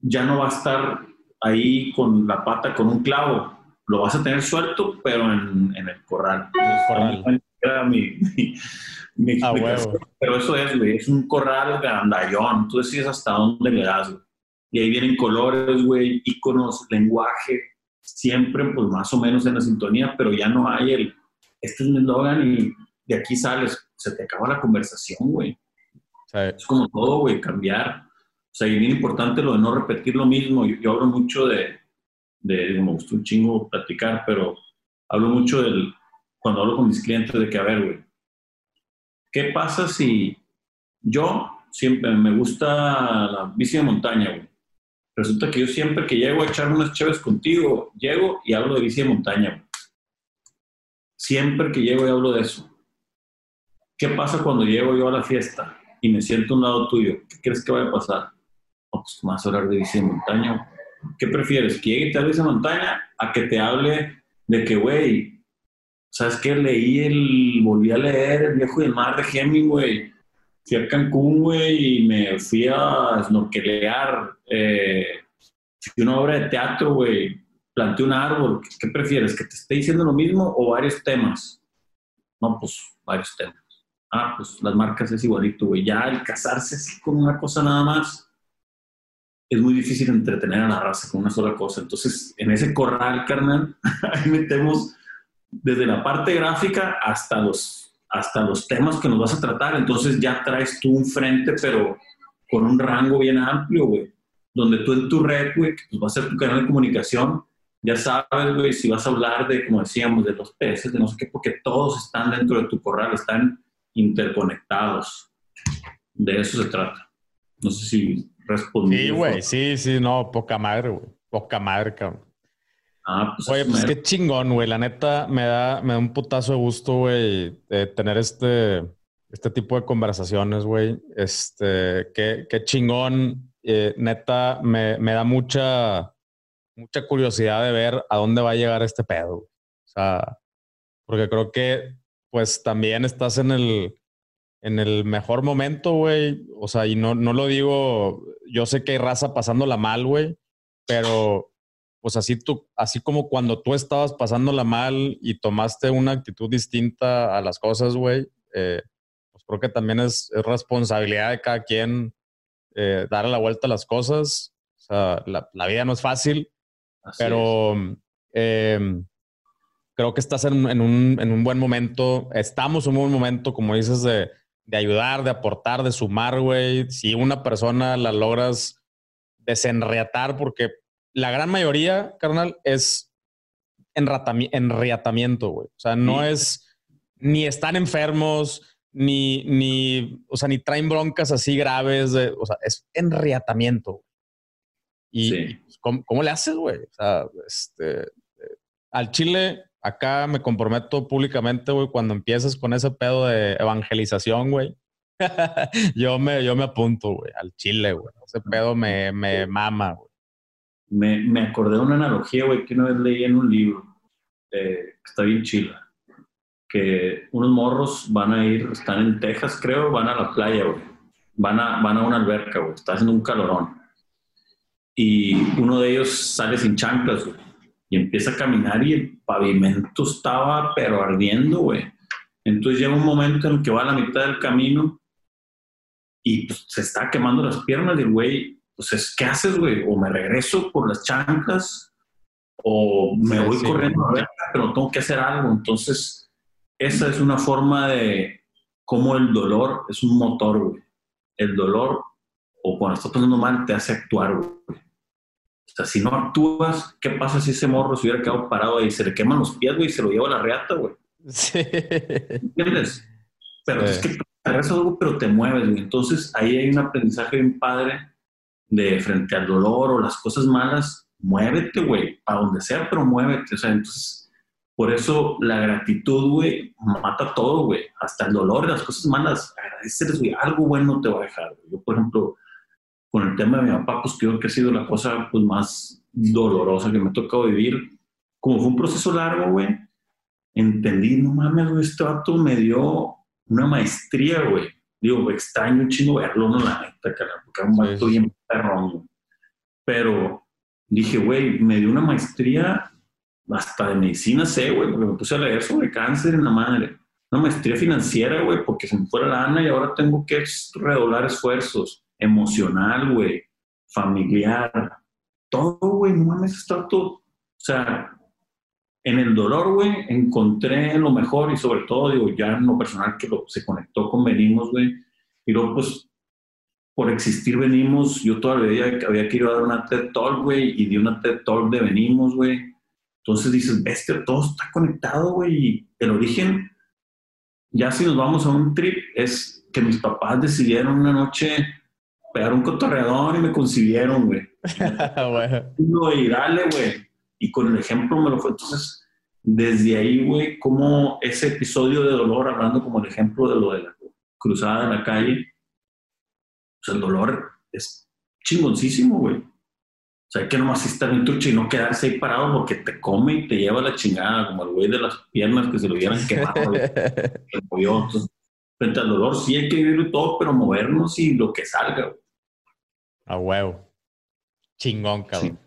ya no va a estar ahí con la pata con un clavo. Lo vas a tener suelto, pero en, el corral. El corral. Mi, mi, pero eso es, güey, es un corral grandallón. Tú decides hasta dónde le das, güey. Y ahí vienen colores, güey, iconos, lenguaje, siempre pues más o menos en la sintonía, pero ya no hay el, este es mi eslogan y de aquí sales, se te acaba la conversación, güey. Es como todo, güey, cambiar. O sea, y bien importante lo de no repetir lo mismo. Yo, hablo mucho de, de, me gusta un chingo platicar, pero hablo mucho del, cuando hablo con mis clientes de que, a ver, güey, ¿qué pasa si yo siempre me gusta la bici de montaña, güey? Resulta que yo siempre que llego a echar unas chaves contigo, llego y hablo de bici de montaña. Siempre que llego y hablo de eso. ¿Qué pasa cuando llego yo a la fiesta y me siento a un lado tuyo? ¿Qué crees que va a pasar? No, pues más hablar de bici de montaña. ¿Qué prefieres? ¿Que llegue y te hable de montaña a que te hable de que, güey, ¿sabes qué? Leí el, volví a leer El viejo del mar de Hemingway fui a Cancún, güey, y me fui a snorkelear. Eh, fui a una obra de teatro, güey. Planté un árbol. ¿Qué, prefieres? ¿Que te esté diciendo lo mismo o varios temas? No, pues varios temas. Ah, pues las marcas es igualito, güey. Ya el casarse así con una cosa nada más es muy difícil entretener a la raza con una sola cosa. Entonces, en ese corral, carnal, ahí metemos desde la parte gráfica hasta los hasta los temas que nos vas a tratar. Entonces ya traes tú un frente, pero con un rango bien amplio, güey. Donde tú en tu red, güey, pues va a ser tu canal de comunicación, ya sabes, güey, si vas a hablar de, como decíamos, de los peces, de no sé qué, porque todos están dentro de tu corral, están interconectados. De eso se trata. No sé si respondí. Sí, güey, sí, sí, no, poca madre, güey. Poca madre, cabrón. Ah, pues Oye, pues qué chingón, güey. La neta me da, me da un putazo de gusto, güey, tener este, este tipo de conversaciones, güey. Este, qué, qué chingón. Eh, neta, me, me, da mucha, mucha curiosidad de ver a dónde va a llegar este pedo. O sea, porque creo que, pues también estás en el, en el mejor momento, güey. O sea, y no, no lo digo, yo sé que hay raza pasándola mal, güey, pero pues así, tú, así como cuando tú estabas pasándola mal y tomaste una actitud distinta a las cosas, güey, eh, pues creo que también es, responsabilidad de cada quien eh, darle la vuelta a las cosas. O sea, la, vida no es fácil, pero em, creo que estás en, un, en, un, buen momento. Estamos en un buen momento, como dices, de, de ayudar, de aportar, de sumar, güey. Si una persona la logras desenreatar, porque la gran mayoría, carnal, es enriatamiento, güey. O sea, no es ni están enfermos, ni, ni, o sea, ni traen broncas así graves, o sea, es enriatamiento. Y, pues, ¿cómo, le haces, güey? O sea, este, al Chile, acá me comprometo públicamente, güey, cuando empieces con ese pedo de evangelización, güey. yo, me, yo me apunto, güey, al Chile, güey. Ese pedo me, me mama, güey. Me, me, acordé de una analogía, que una vez leí en un libro, eh, que está bien chila, que unos morros van a ir, están en Texas, creo, van a la playa. Van a, van a una alberca, güey. Está haciendo un calorón y uno de ellos sale sin chanclas, güey, y empieza a caminar y el pavimento estaba pero ardiendo. Entonces llega un momento en que va a la mitad del camino y pues, se está quemando las piernas y el güey, pues, ¿qué haces, güey? O me regreso por las chanclas o me voy corriendo a ver, pero tengo que hacer algo. Entonces, esa es una forma de cómo el dolor es un motor, güey. El dolor, o cuando estás pasando mal, te hace actuar, güey. O sea, si no actúas, ¿qué pasa si ese morro se hubiera quedado parado ahí? Se le queman los pies, güey, y se lo lleva a la reata, güey. Sí. ¿Entiendes? Pero es que agarras algo, pero te mueves, güey. Entonces, ahí hay un aprendizaje bien padre de frente al dolor o las cosas malas, muévete, güey, a donde sea, pero muévete. O sea, entonces, por eso la gratitud, güey, mata todo, güey. Hasta el dolor, las cosas malas, agradecerles, güey, algo bueno te va a dejar. Yo, por ejemplo, con el tema de mi papá, pues creo que ha sido la cosa pues, más dolorosa que me ha tocado vivir. Como fue un proceso largo, güey, entendí, no mames, güey, este vato me dio una maestría, güey. Digo, extraño un chingo verlo, no la neta, cara, porque era un vato bien perrón, Pero dije, güey, me dio una maestría hasta de medicina sé, güey, porque me puse a leer sobre cáncer en la madre. Una maestría financiera, güey, porque se me fue la lana y ahora tengo que redoblar esfuerzos emocional, güey, familiar, todo, güey, no mames, está todo. O sea, en el dolor, güey, encontré lo mejor y sobre todo, digo, ya en lo personal que lo, se conectó con Venimos, güey, y luego, pues, por existir Venimos, yo todavía había querido dar una TED Talk, güey, y di una TED Talk de Venimos, güey. Entonces dices, este, todo está conectado, güey, y el origen, ya si nos vamos a un trip, es que mis papás decidieron una noche pegar un cotorreador y me concibieron, güey. Y dale, güey. Y con el ejemplo me lo fue. Entonces, desde ahí, güey, como ese episodio de dolor, hablando como el ejemplo de lo de la cruzada en la calle, pues el dolor es chingoncísimo, güey. O sea, hay que nomás estar en trucha y no quedarse ahí parado porque te come y te lleva la chingada, como el güey de las piernas que se lo hubieran quemado. Entonces, frente al dolor sí hay que vivirlo todo, pero movernos y lo que salga, güey. A huevo. Chingón, cabrón.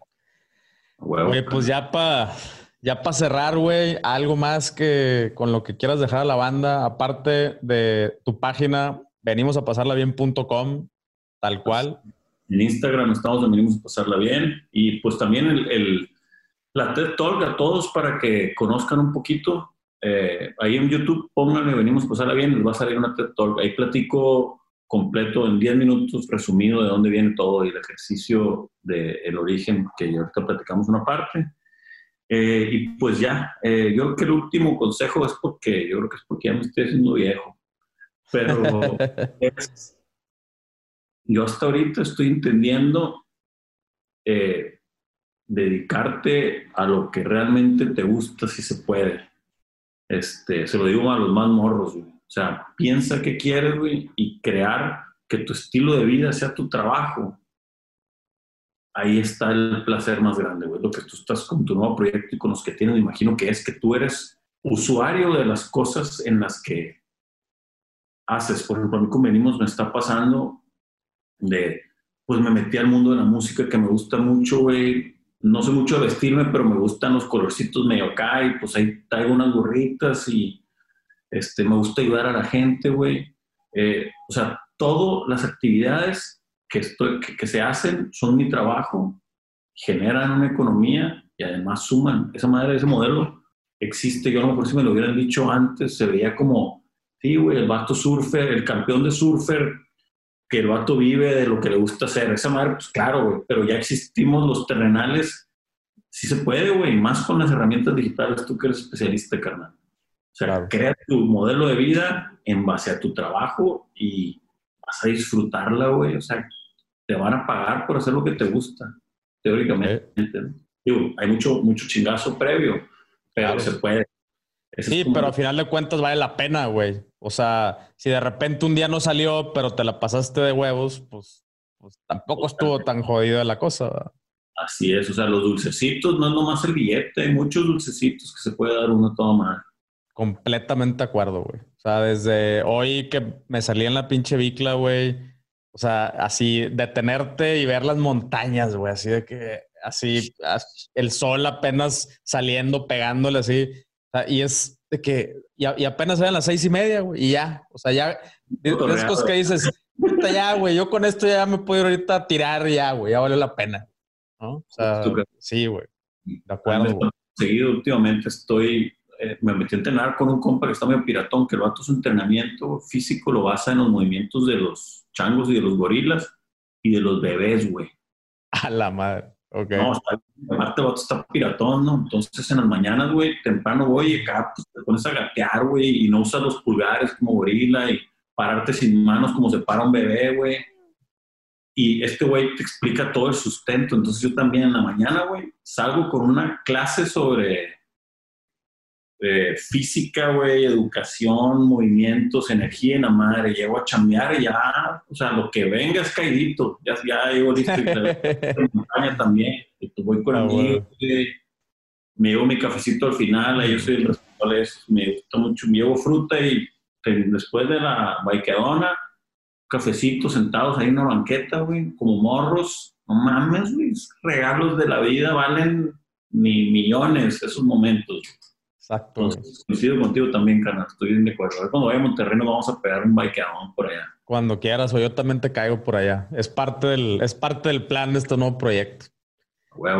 Güey, pues ya para ya pa cerrar, güey, algo más que con lo que quieras dejar a la banda, aparte de tu página, venimos a pasarla bien.com, tal cual. En Instagram estamos en venimos a pasarla bien y pues también el, la TED Talk a todos para que conozcan un poquito. Eh, ahí en YouTube pónganle venimos a pasarla bien, les va a salir una TED Talk. Ahí platico completo en 10 minutos resumido de dónde viene todo y el ejercicio del origen, que ahorita platicamos una parte. Eh, y pues ya, eh, yo creo que el último consejo es porque yo creo que es porque ya me estoy haciendo viejo. Pero yo hasta ahorita estoy entendiendo eh, dedicarte a lo que realmente te gusta si se puede. Este, se lo digo a los más morros, güey o sea, piensa qué quieres, güey, y crear que tu estilo de vida sea tu trabajo. Ahí está el placer más grande, güey. Lo que tú estás con tu nuevo proyecto y con los que tienes, imagino que es que tú eres usuario de las cosas en las que haces. Por ejemplo, a mí con Venimos me está pasando de, pues me metí al mundo de la música que me gusta mucho, güey. No sé mucho vestirme, pero me gustan los colorcitos medio acá y pues ahí traigo unas gorritas y este, me gusta ayudar a la gente, güey. Eh, o sea, todas las actividades que, estoy, que, se hacen son mi trabajo, generan una economía y además suman. Esa madre, ese modelo existe. Yo a lo mejor si me lo hubieran dicho antes, se veía como, sí, güey, el vato surfer, el campeón de surfer, que el vato vive de lo que le gusta hacer. Esa madre, pues claro, güey, pero ya existimos los terrenales. Sí se puede, güey, más con las herramientas digitales, tú que eres especialista, carnal. O sea, crea tu modelo de vida en base a tu trabajo y vas a disfrutarla, güey. O sea, te van a pagar por hacer lo que te gusta. teóricamente. Digo, hay mucho, mucho chingazo previo, pero se puede. sí, pero al final de cuentas vale la pena, güey. O sea, si de repente un día no salió, pero te la pasaste de huevos, pues, pues tampoco estuvo tan jodida la cosa. Así es, o sea, los dulcecitos no es nomás el billete, hay muchos dulcecitos que se puede dar uno todo mal. Completamente de acuerdo, güey. O sea, desde hoy que me salí en la pinche bicla, güey. O sea, así detenerte y ver las montañas, güey. Así de que, así, el sol apenas saliendo, pegándole así. y es de que, y, apenas eran las seis y media, güey. Y ya, o sea, ya, cosas que dices, ya, güey, yo con esto ya me puedo ir ahorita a tirar ya, güey, ya vale la pena. ¿No? O sea, sí, güey. De acuerdo. Seguido, últimamente estoy eh, me metí a entrenar con un compa que está medio piratón, que el vato su entrenamiento físico lo basa en los movimientos de los changos y de los gorilas y de los bebés, güey. A la madre. Ok. No, está, aparte, el vato está piratón, ¿no? Entonces, en las mañanas, güey, temprano voy y acá pues, te pones a gatear, güey, y no usas los pulgares como gorila y pararte sin manos como se para un bebé, güey. Y este güey te explica todo el sustento. Entonces, yo también en la mañana, güey, salgo con una clase sobre eh, física, güey, educación, movimientos, energía en la madre. Llego a chambear y ya, o sea, lo que venga es caidito. Ya, ya llego listo. y montaña también. Y voy con ah, amigos, Me llevo mi cafecito al final, ahí yo soy el responsable de eso. Me gusta mucho. Me llevo fruta y después de la baiqueadona, cafecito sentados ahí en una banqueta, güey, como morros. No mames, güey, regalos de la vida valen ni millones esos momentos. Exacto. coincido contigo también, carnal. Estoy bien de acuerdo. Cuando vaya a Monterrey nos vamos a pegar un bikeadón por allá. Cuando quieras, o yo también te caigo por allá. Es parte del, es parte del plan de este nuevo proyecto.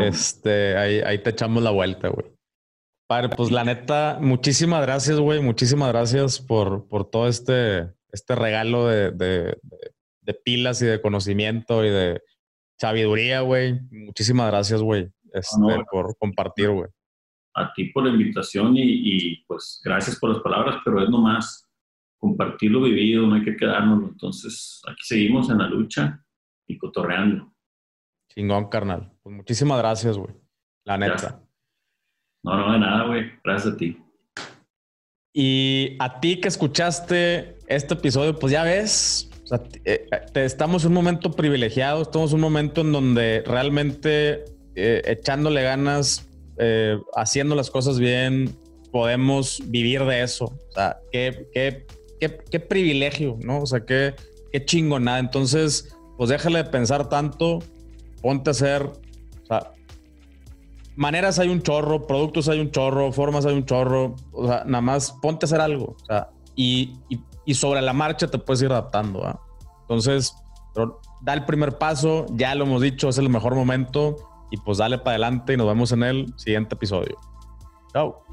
Este, ahí, ahí te echamos la vuelta, güey. Padre, pues la neta, muchísimas gracias, güey. Muchísimas gracias por, por todo este, este regalo de, de, de, pilas y de conocimiento y de sabiduría, güey. Muchísimas gracias, güey, este, por compartir, güey a ti por la invitación y, pues gracias por las palabras, pero es nomás compartir lo vivido, no hay que quedarnos. Entonces, aquí seguimos en la lucha y cotorreando. Chingón, carnal. Pues muchísimas gracias, güey. La neta. No, no, de nada, güey. Gracias a ti. Y a ti que escuchaste este episodio, pues ya ves, eh, estamos en un momento privilegiado, estamos en un momento en donde realmente eh, echándole ganas eh, haciendo las cosas bien, podemos vivir de eso. O sea, qué, qué, qué, privilegio, ¿no? O sea, qué, qué chingonada. Entonces, pues déjale de pensar tanto, ponte a hacer, o sea, maneras hay un chorro, productos hay un chorro, formas hay un chorro, o sea, nada más ponte a hacer algo, o sea, y, y, sobre la marcha te puedes ir adaptando. Entonces, da el primer paso, ya lo hemos dicho, es el mejor momento y pues dale para adelante y nos vemos en el siguiente episodio. Chao.